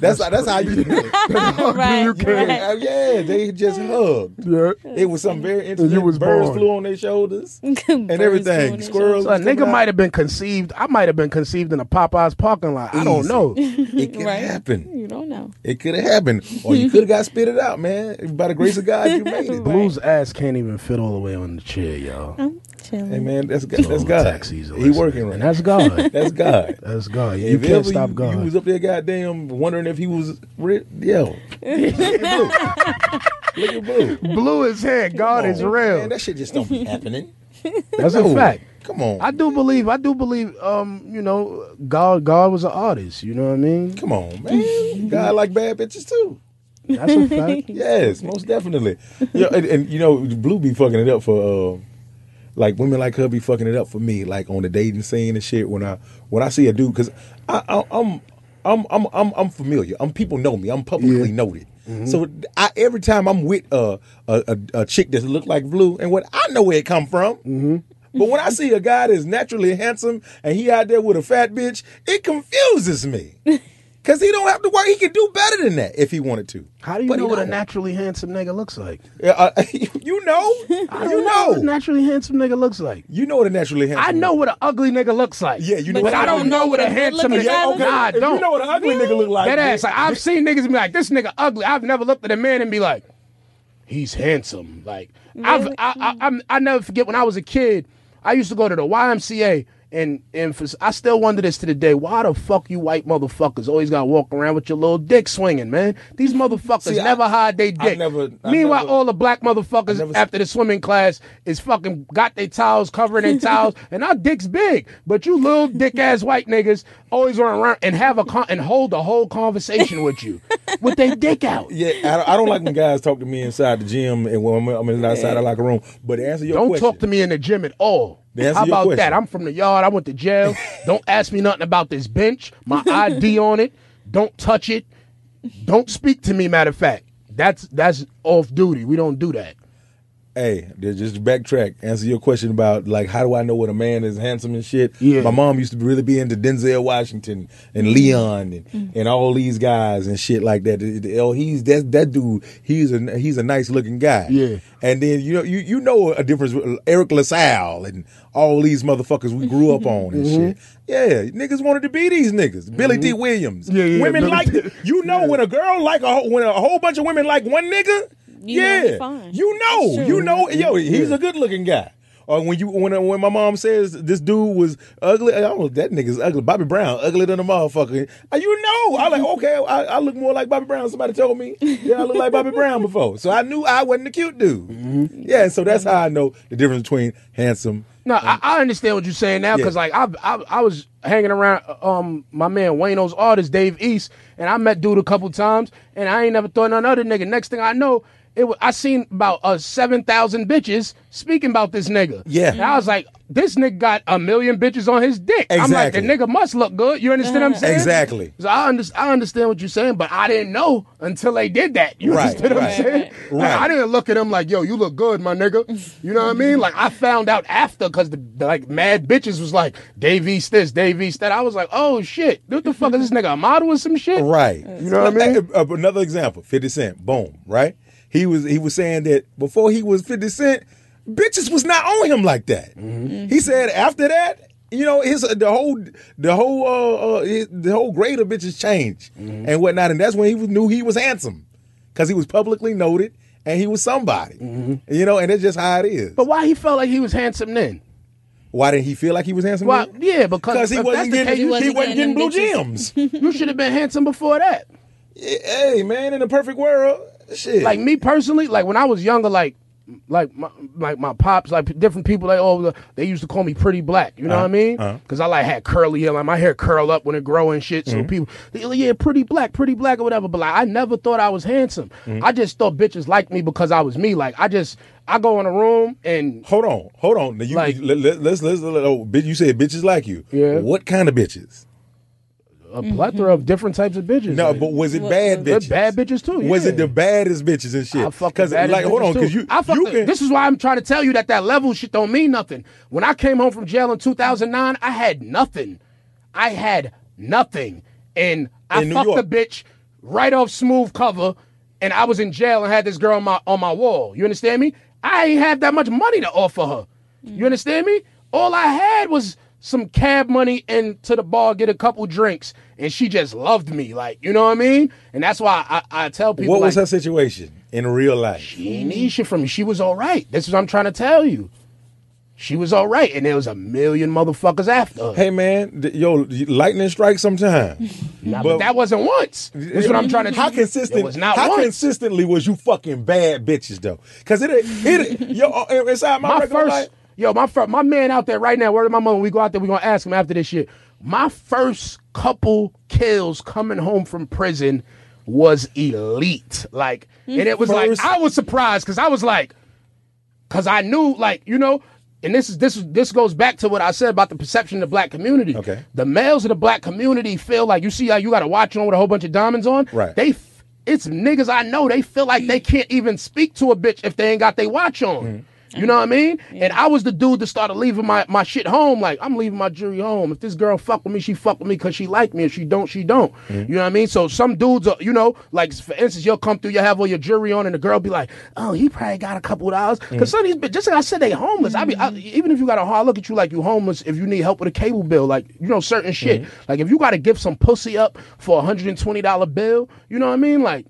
That's that's, how you. right, you right. Uh, Yeah, they just hugged. Yeah. It was something very you intimate. was Birds born. flew on their shoulders and everything. doing. Squirrels. So a nigga might have been conceived. I might have been conceived in a Popeyes parking lot. I don't know. It could Right. happen. You don't know. It could have happened, or you could have got spit it out, man. By the grace of God, you made it. Blue's ass can't even fit all the way on the chair, y'all. I'm chilling. Hey man, that's God. That's God. taxis He working right. That's God. That's God. That's God. Yeah, you can't ever stop you, God. You was up there, goddamn, wondering if he was rich. Yo, look at Blue. Look at Blue. Blue is here. God Come is real. Man, that shit just don't be happening. That's No. a fact. Come on. I do believe. I do believe. Um, you know, God. God was an artist. You know what I mean? Come on, man. God like bad bitches too. That's a fact. Yes, most definitely. Yeah, and, and you know, Blue be fucking it up for uh, like women like her be fucking it up for me, like on the dating scene and shit. When I when I see a dude, because I, I I'm. I'm I'm I'm I'm familiar. I'm people know me. I'm publicly Yeah. noted. Mm-hmm. So I, every time I'm with a, a a chick that look like blue, and what I know where it come from. Mm-hmm. But when I see a guy that's naturally handsome and he out there with a fat bitch, it confuses me. Cause he don't have to work. He can do better than that if he wanted to. How do you But know what a naturally handsome nigga looks like? Yeah, uh, you know, I you don't know what a naturally handsome nigga looks like. you know what a naturally handsome. I know what an ugly nigga looks like. Yeah, you know But what But I you don't don't know know what a what handsome nigga. guy Yeah, looks okay. Nah, I you don't. know what an ugly nigga look like. That ass. Like I've seen niggas be like, this nigga ugly. I've never looked at a man and be like, he's handsome. Like I've I, I I'm, I never forget when I was a kid. I used to go to the YMCA. And, for, I still wonder this to the day. Why the fuck you white motherfuckers always got to walk around with your little dick swinging, man? These motherfuckers See, I- never hide their I dick. never- I Meanwhile, never- all the black motherfuckers never- after the swimming class is fucking got their towels covering their towels, and our dick's big. But you little dick ass white niggas always run around and have a con- and hold the whole conversation with you with their dick out. Yeah, I don't, I don't like when guys talk to me inside the gym and when I'm, I'm inside the locker room. But answer your Don't question, talk to me in the gym at all. How about that? I'm from the yard. I went to jail. Don't ask me nothing about this bench. My ID on it. Don't touch it. Don't speak to me. Matter of fact, that's that's off duty. We don't do that. Hey, just backtrack, answer your question about like how do I know what a man is handsome and shit. Yeah. My mom used to really be into Denzel Washington and mm-hmm. Leon and, mm-hmm. and all these guys and shit like that. Oh, he's that that dude. He's a he's a nice looking guy. Yeah. And then you know you you know a difference with Eric LaSalle and all these motherfuckers we grew up on and mm-hmm. shit. Yeah, niggas wanted to be these niggas. Billy Dee Williams. Yeah, yeah, Women like you know when a girl like a when a whole bunch of women like one nigga. You know yeah, he fine. you know, That's you know, yo, he's a good looking guy. Or when you when when my mom says this dude was ugly, I don't know that nigga's ugly. Bobby Brown, uglier than a motherfucker. Uh, You know, I like okay, I, I look more like Bobby Brown. Somebody told me, yeah, I look like Bobby Brown before, so I knew I wasn't a cute dude. Mm-hmm. Yeah, so that's how I know the difference between handsome No, I, I understand what you're saying now because Yeah. like I, I I was hanging around um my man Wayno's artist Dave East and I met dude a couple times and I ain't never thought none other nigga. Next thing I know. It was, I seen about uh, seven thousand bitches speaking about this nigga. Yeah. and I was like, this nigga got a million bitches on his dick. Exactly. I'm like, the nigga must look good. You understand what I'm saying? Exactly. So I, under, I understand what you're saying, but I didn't know until they did that. You Right, understand what I'm saying? Like, right. I didn't look at him like, yo, you look good, my nigga. You know what I mean? Like I found out after because the, the, like mad bitches was like, Dave East this, Dave East that. I was like, oh shit, what the fuck is this nigga a model or some shit? Right. You know what I mean? Uh, uh, Another example, 50 Cent. Boom, right? He was he was saying that before he was 50 Cent, bitches was not on him like that. Mm-hmm. He said after that, you know, his the whole the whole uh, uh his, the whole grade of bitches changed Mm-hmm. and whatnot, and that's when he was, knew he was handsome because he was publicly noted and he was somebody. You know, and it's just how it is. Mm-hmm. But why he felt like he was handsome then? Why didn't he feel like he was handsome? Why? then? Yeah, because Because he wasn't getting case, he you, wasn't, wasn't getting, getting blue gems. you should have been handsome before that. hey man, in a perfect world, shit. like me personally, like when I was younger, like like my like my pops, like different people, like oh, they used to call me pretty black. You know uh-huh. what I mean? uh-huh. Because I like had curly hair, like my hair curl up when it grow and shit. So mm-hmm. people, they like, yeah, pretty black, pretty black or whatever. But like, I never thought I was handsome. Mm-hmm. I just thought bitches liked me because I was me. Like I just, I go in a room and Hold on, hold on. You, Like- let, let, let's let's let, oh, bitch, you said bitches like you. Yeah. What kind of bitches? A plethora of mm-hmm. different types of bitches. No, Like, but was it bad they're bitches? bad bitches too. Was it the baddest bitches and shit? I fuck Because like, hold on, because you I fuck you the- can. This is why I'm trying to tell you that that level shit don't mean nothing. When I came home from jail in 2009, I had nothing. I had nothing, and I In fucked York. the bitch right off smooth cover, and I was in jail and had this girl on my on my wall. You understand me? I ain't have that much money to offer her. You mm. understand me? All I had was some cab money and to the bar get a couple drinks, and she just loved me, like you know what I mean. And that's why I, I tell people what was like, her situation in real life? she ain't need shit from me. She was all right. This is what I'm trying to tell you. She was all right, and there was a million motherfuckers after her. Hey man, th- yo, lightning strikes sometimes. Nah, but, that wasn't once. That's what I'm trying to. How consistent? Was not how once. consistently was you fucking bad bitches though? Because it, it, yo, uh, inside my, my regular first, life- yo, my my man out there right now. Of my mother. We go out there, we gonna ask him after this shit. My first couple kills coming home from prison was elite. Like, and it was First- like I was surprised because I was like, because I knew, like, you know. And this is this this goes back to what I said about the perception of the black community. Okay. The males of the black community feel like you see how you got a watch on with a whole bunch of diamonds on. Right. They it's niggas I know they feel like they can't even speak to a bitch if they ain't got their watch on. Mm-hmm. You know what I mean? And I was the dude that started leaving my, my shit home. Like, I'm leaving my jewelry home. If this girl fuck with me, she fuck with me because she like me. If she don't, she don't. Mm-hmm. You know what I mean? So some dudes are, you know, like for instance, you'll come through, you'll have all your jewelry on, and the girl be like, oh, he probably got a couple of dollars. Because some of these bitches, just like I said, they homeless. I be, I, even if you got a hard look at you like you homeless, if you need help with a cable bill, like, you know, certain shit. Mm-hmm. Like, if you got to give some pussy up for a $120 bill, you know what I mean? Like,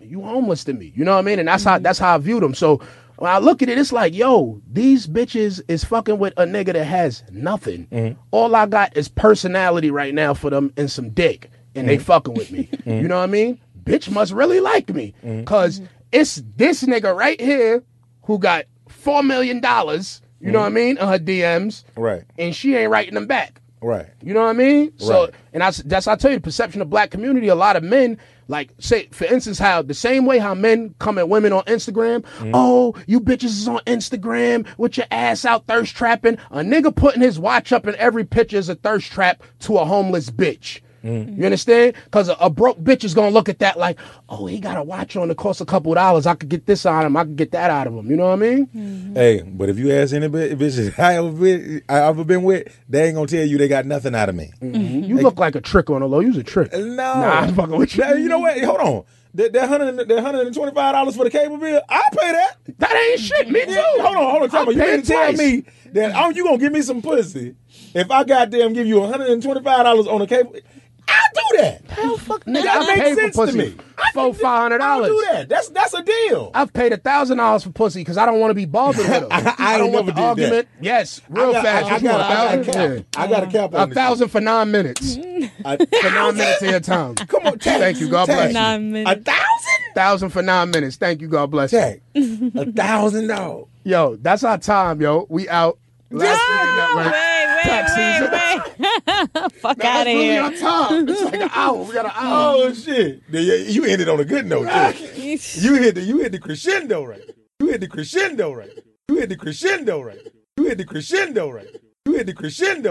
you homeless to me. You know what I mean? And that's how that's how I viewed them. So when I look at it, it's like, yo, these bitches is fucking with a nigga that has nothing. Mm-hmm. All I got is personality right now for them and some dick, and they mm-hmm. fucking with me. Mm-hmm. You know what I mean? Bitch must really like me, cause it's this nigga right here who got four million dollars. You know what I mean? On her DMs, Right. and she ain't writing them back. Right. You know what I mean? So, and I, that's I tell you, the perception of black community. A lot of men, like, say, for instance, how the same way how men come at women on Instagram. Mm-hmm. Oh, you bitches is on Instagram with your ass out thirst trapping. A nigga putting his watch up in every picture is a thirst trap to a homeless bitch. Mm. You understand? Because a, a broke bitch is gonna look at that like, oh, he got a watch on that costs a couple of dollars. I could get this out of him. I could get that out of him. You know what I mean? Mm-hmm. Hey, but if you ask any bit bitches I ever been, I ever been with, they ain't gonna tell you they got nothing out of me. Mm-hmm. Mm-hmm. You look like a trick on the low. You's a trick. Uh, no, Nah, I'm fucking with you. You know what? Hold on. That, that hundred, that hundred and twenty-five dollars for the cable bill, I'll pay that. That ain't shit. Me too. Yeah, hold on, hold on. Tell I'll me, you pay mean it to tell me that oh, you gonna give me some pussy if I goddamn give you one hundred and twenty-five dollars on a cable? I'll do that. Hell, fuck, nigga. That I makes paid for sense to pussy. me. Four, five hundred I'll dollars. do that. That's that's a deal. I've paid a thousand dollars for pussy because I don't want to be bothered with her. I- I don't ain't want never the did that. argument. Yes, real I got, fast. I, I You got, want got a thousand? cap. I got a cap Yeah. on A this thousand for nine minutes. shit. A For nine minutes of your time. Come on, Tech. Thank you. God Tech. bless you. Nine A thousand? Thousand for nine minutes. Thank you. God bless you. A thousand dollars. Yo, that's our time, yo. We out. Last week in network. Wait, Tax season. wait, wait. Fuck That's out of really here. our time. It's like an hour. We got an hour. Oh shit! Yeah, yeah, You ended on a good note. Too. You hit the you hit the crescendo right. You hit the crescendo right. You hit the crescendo right. You hit the crescendo right. You hit the crescendo.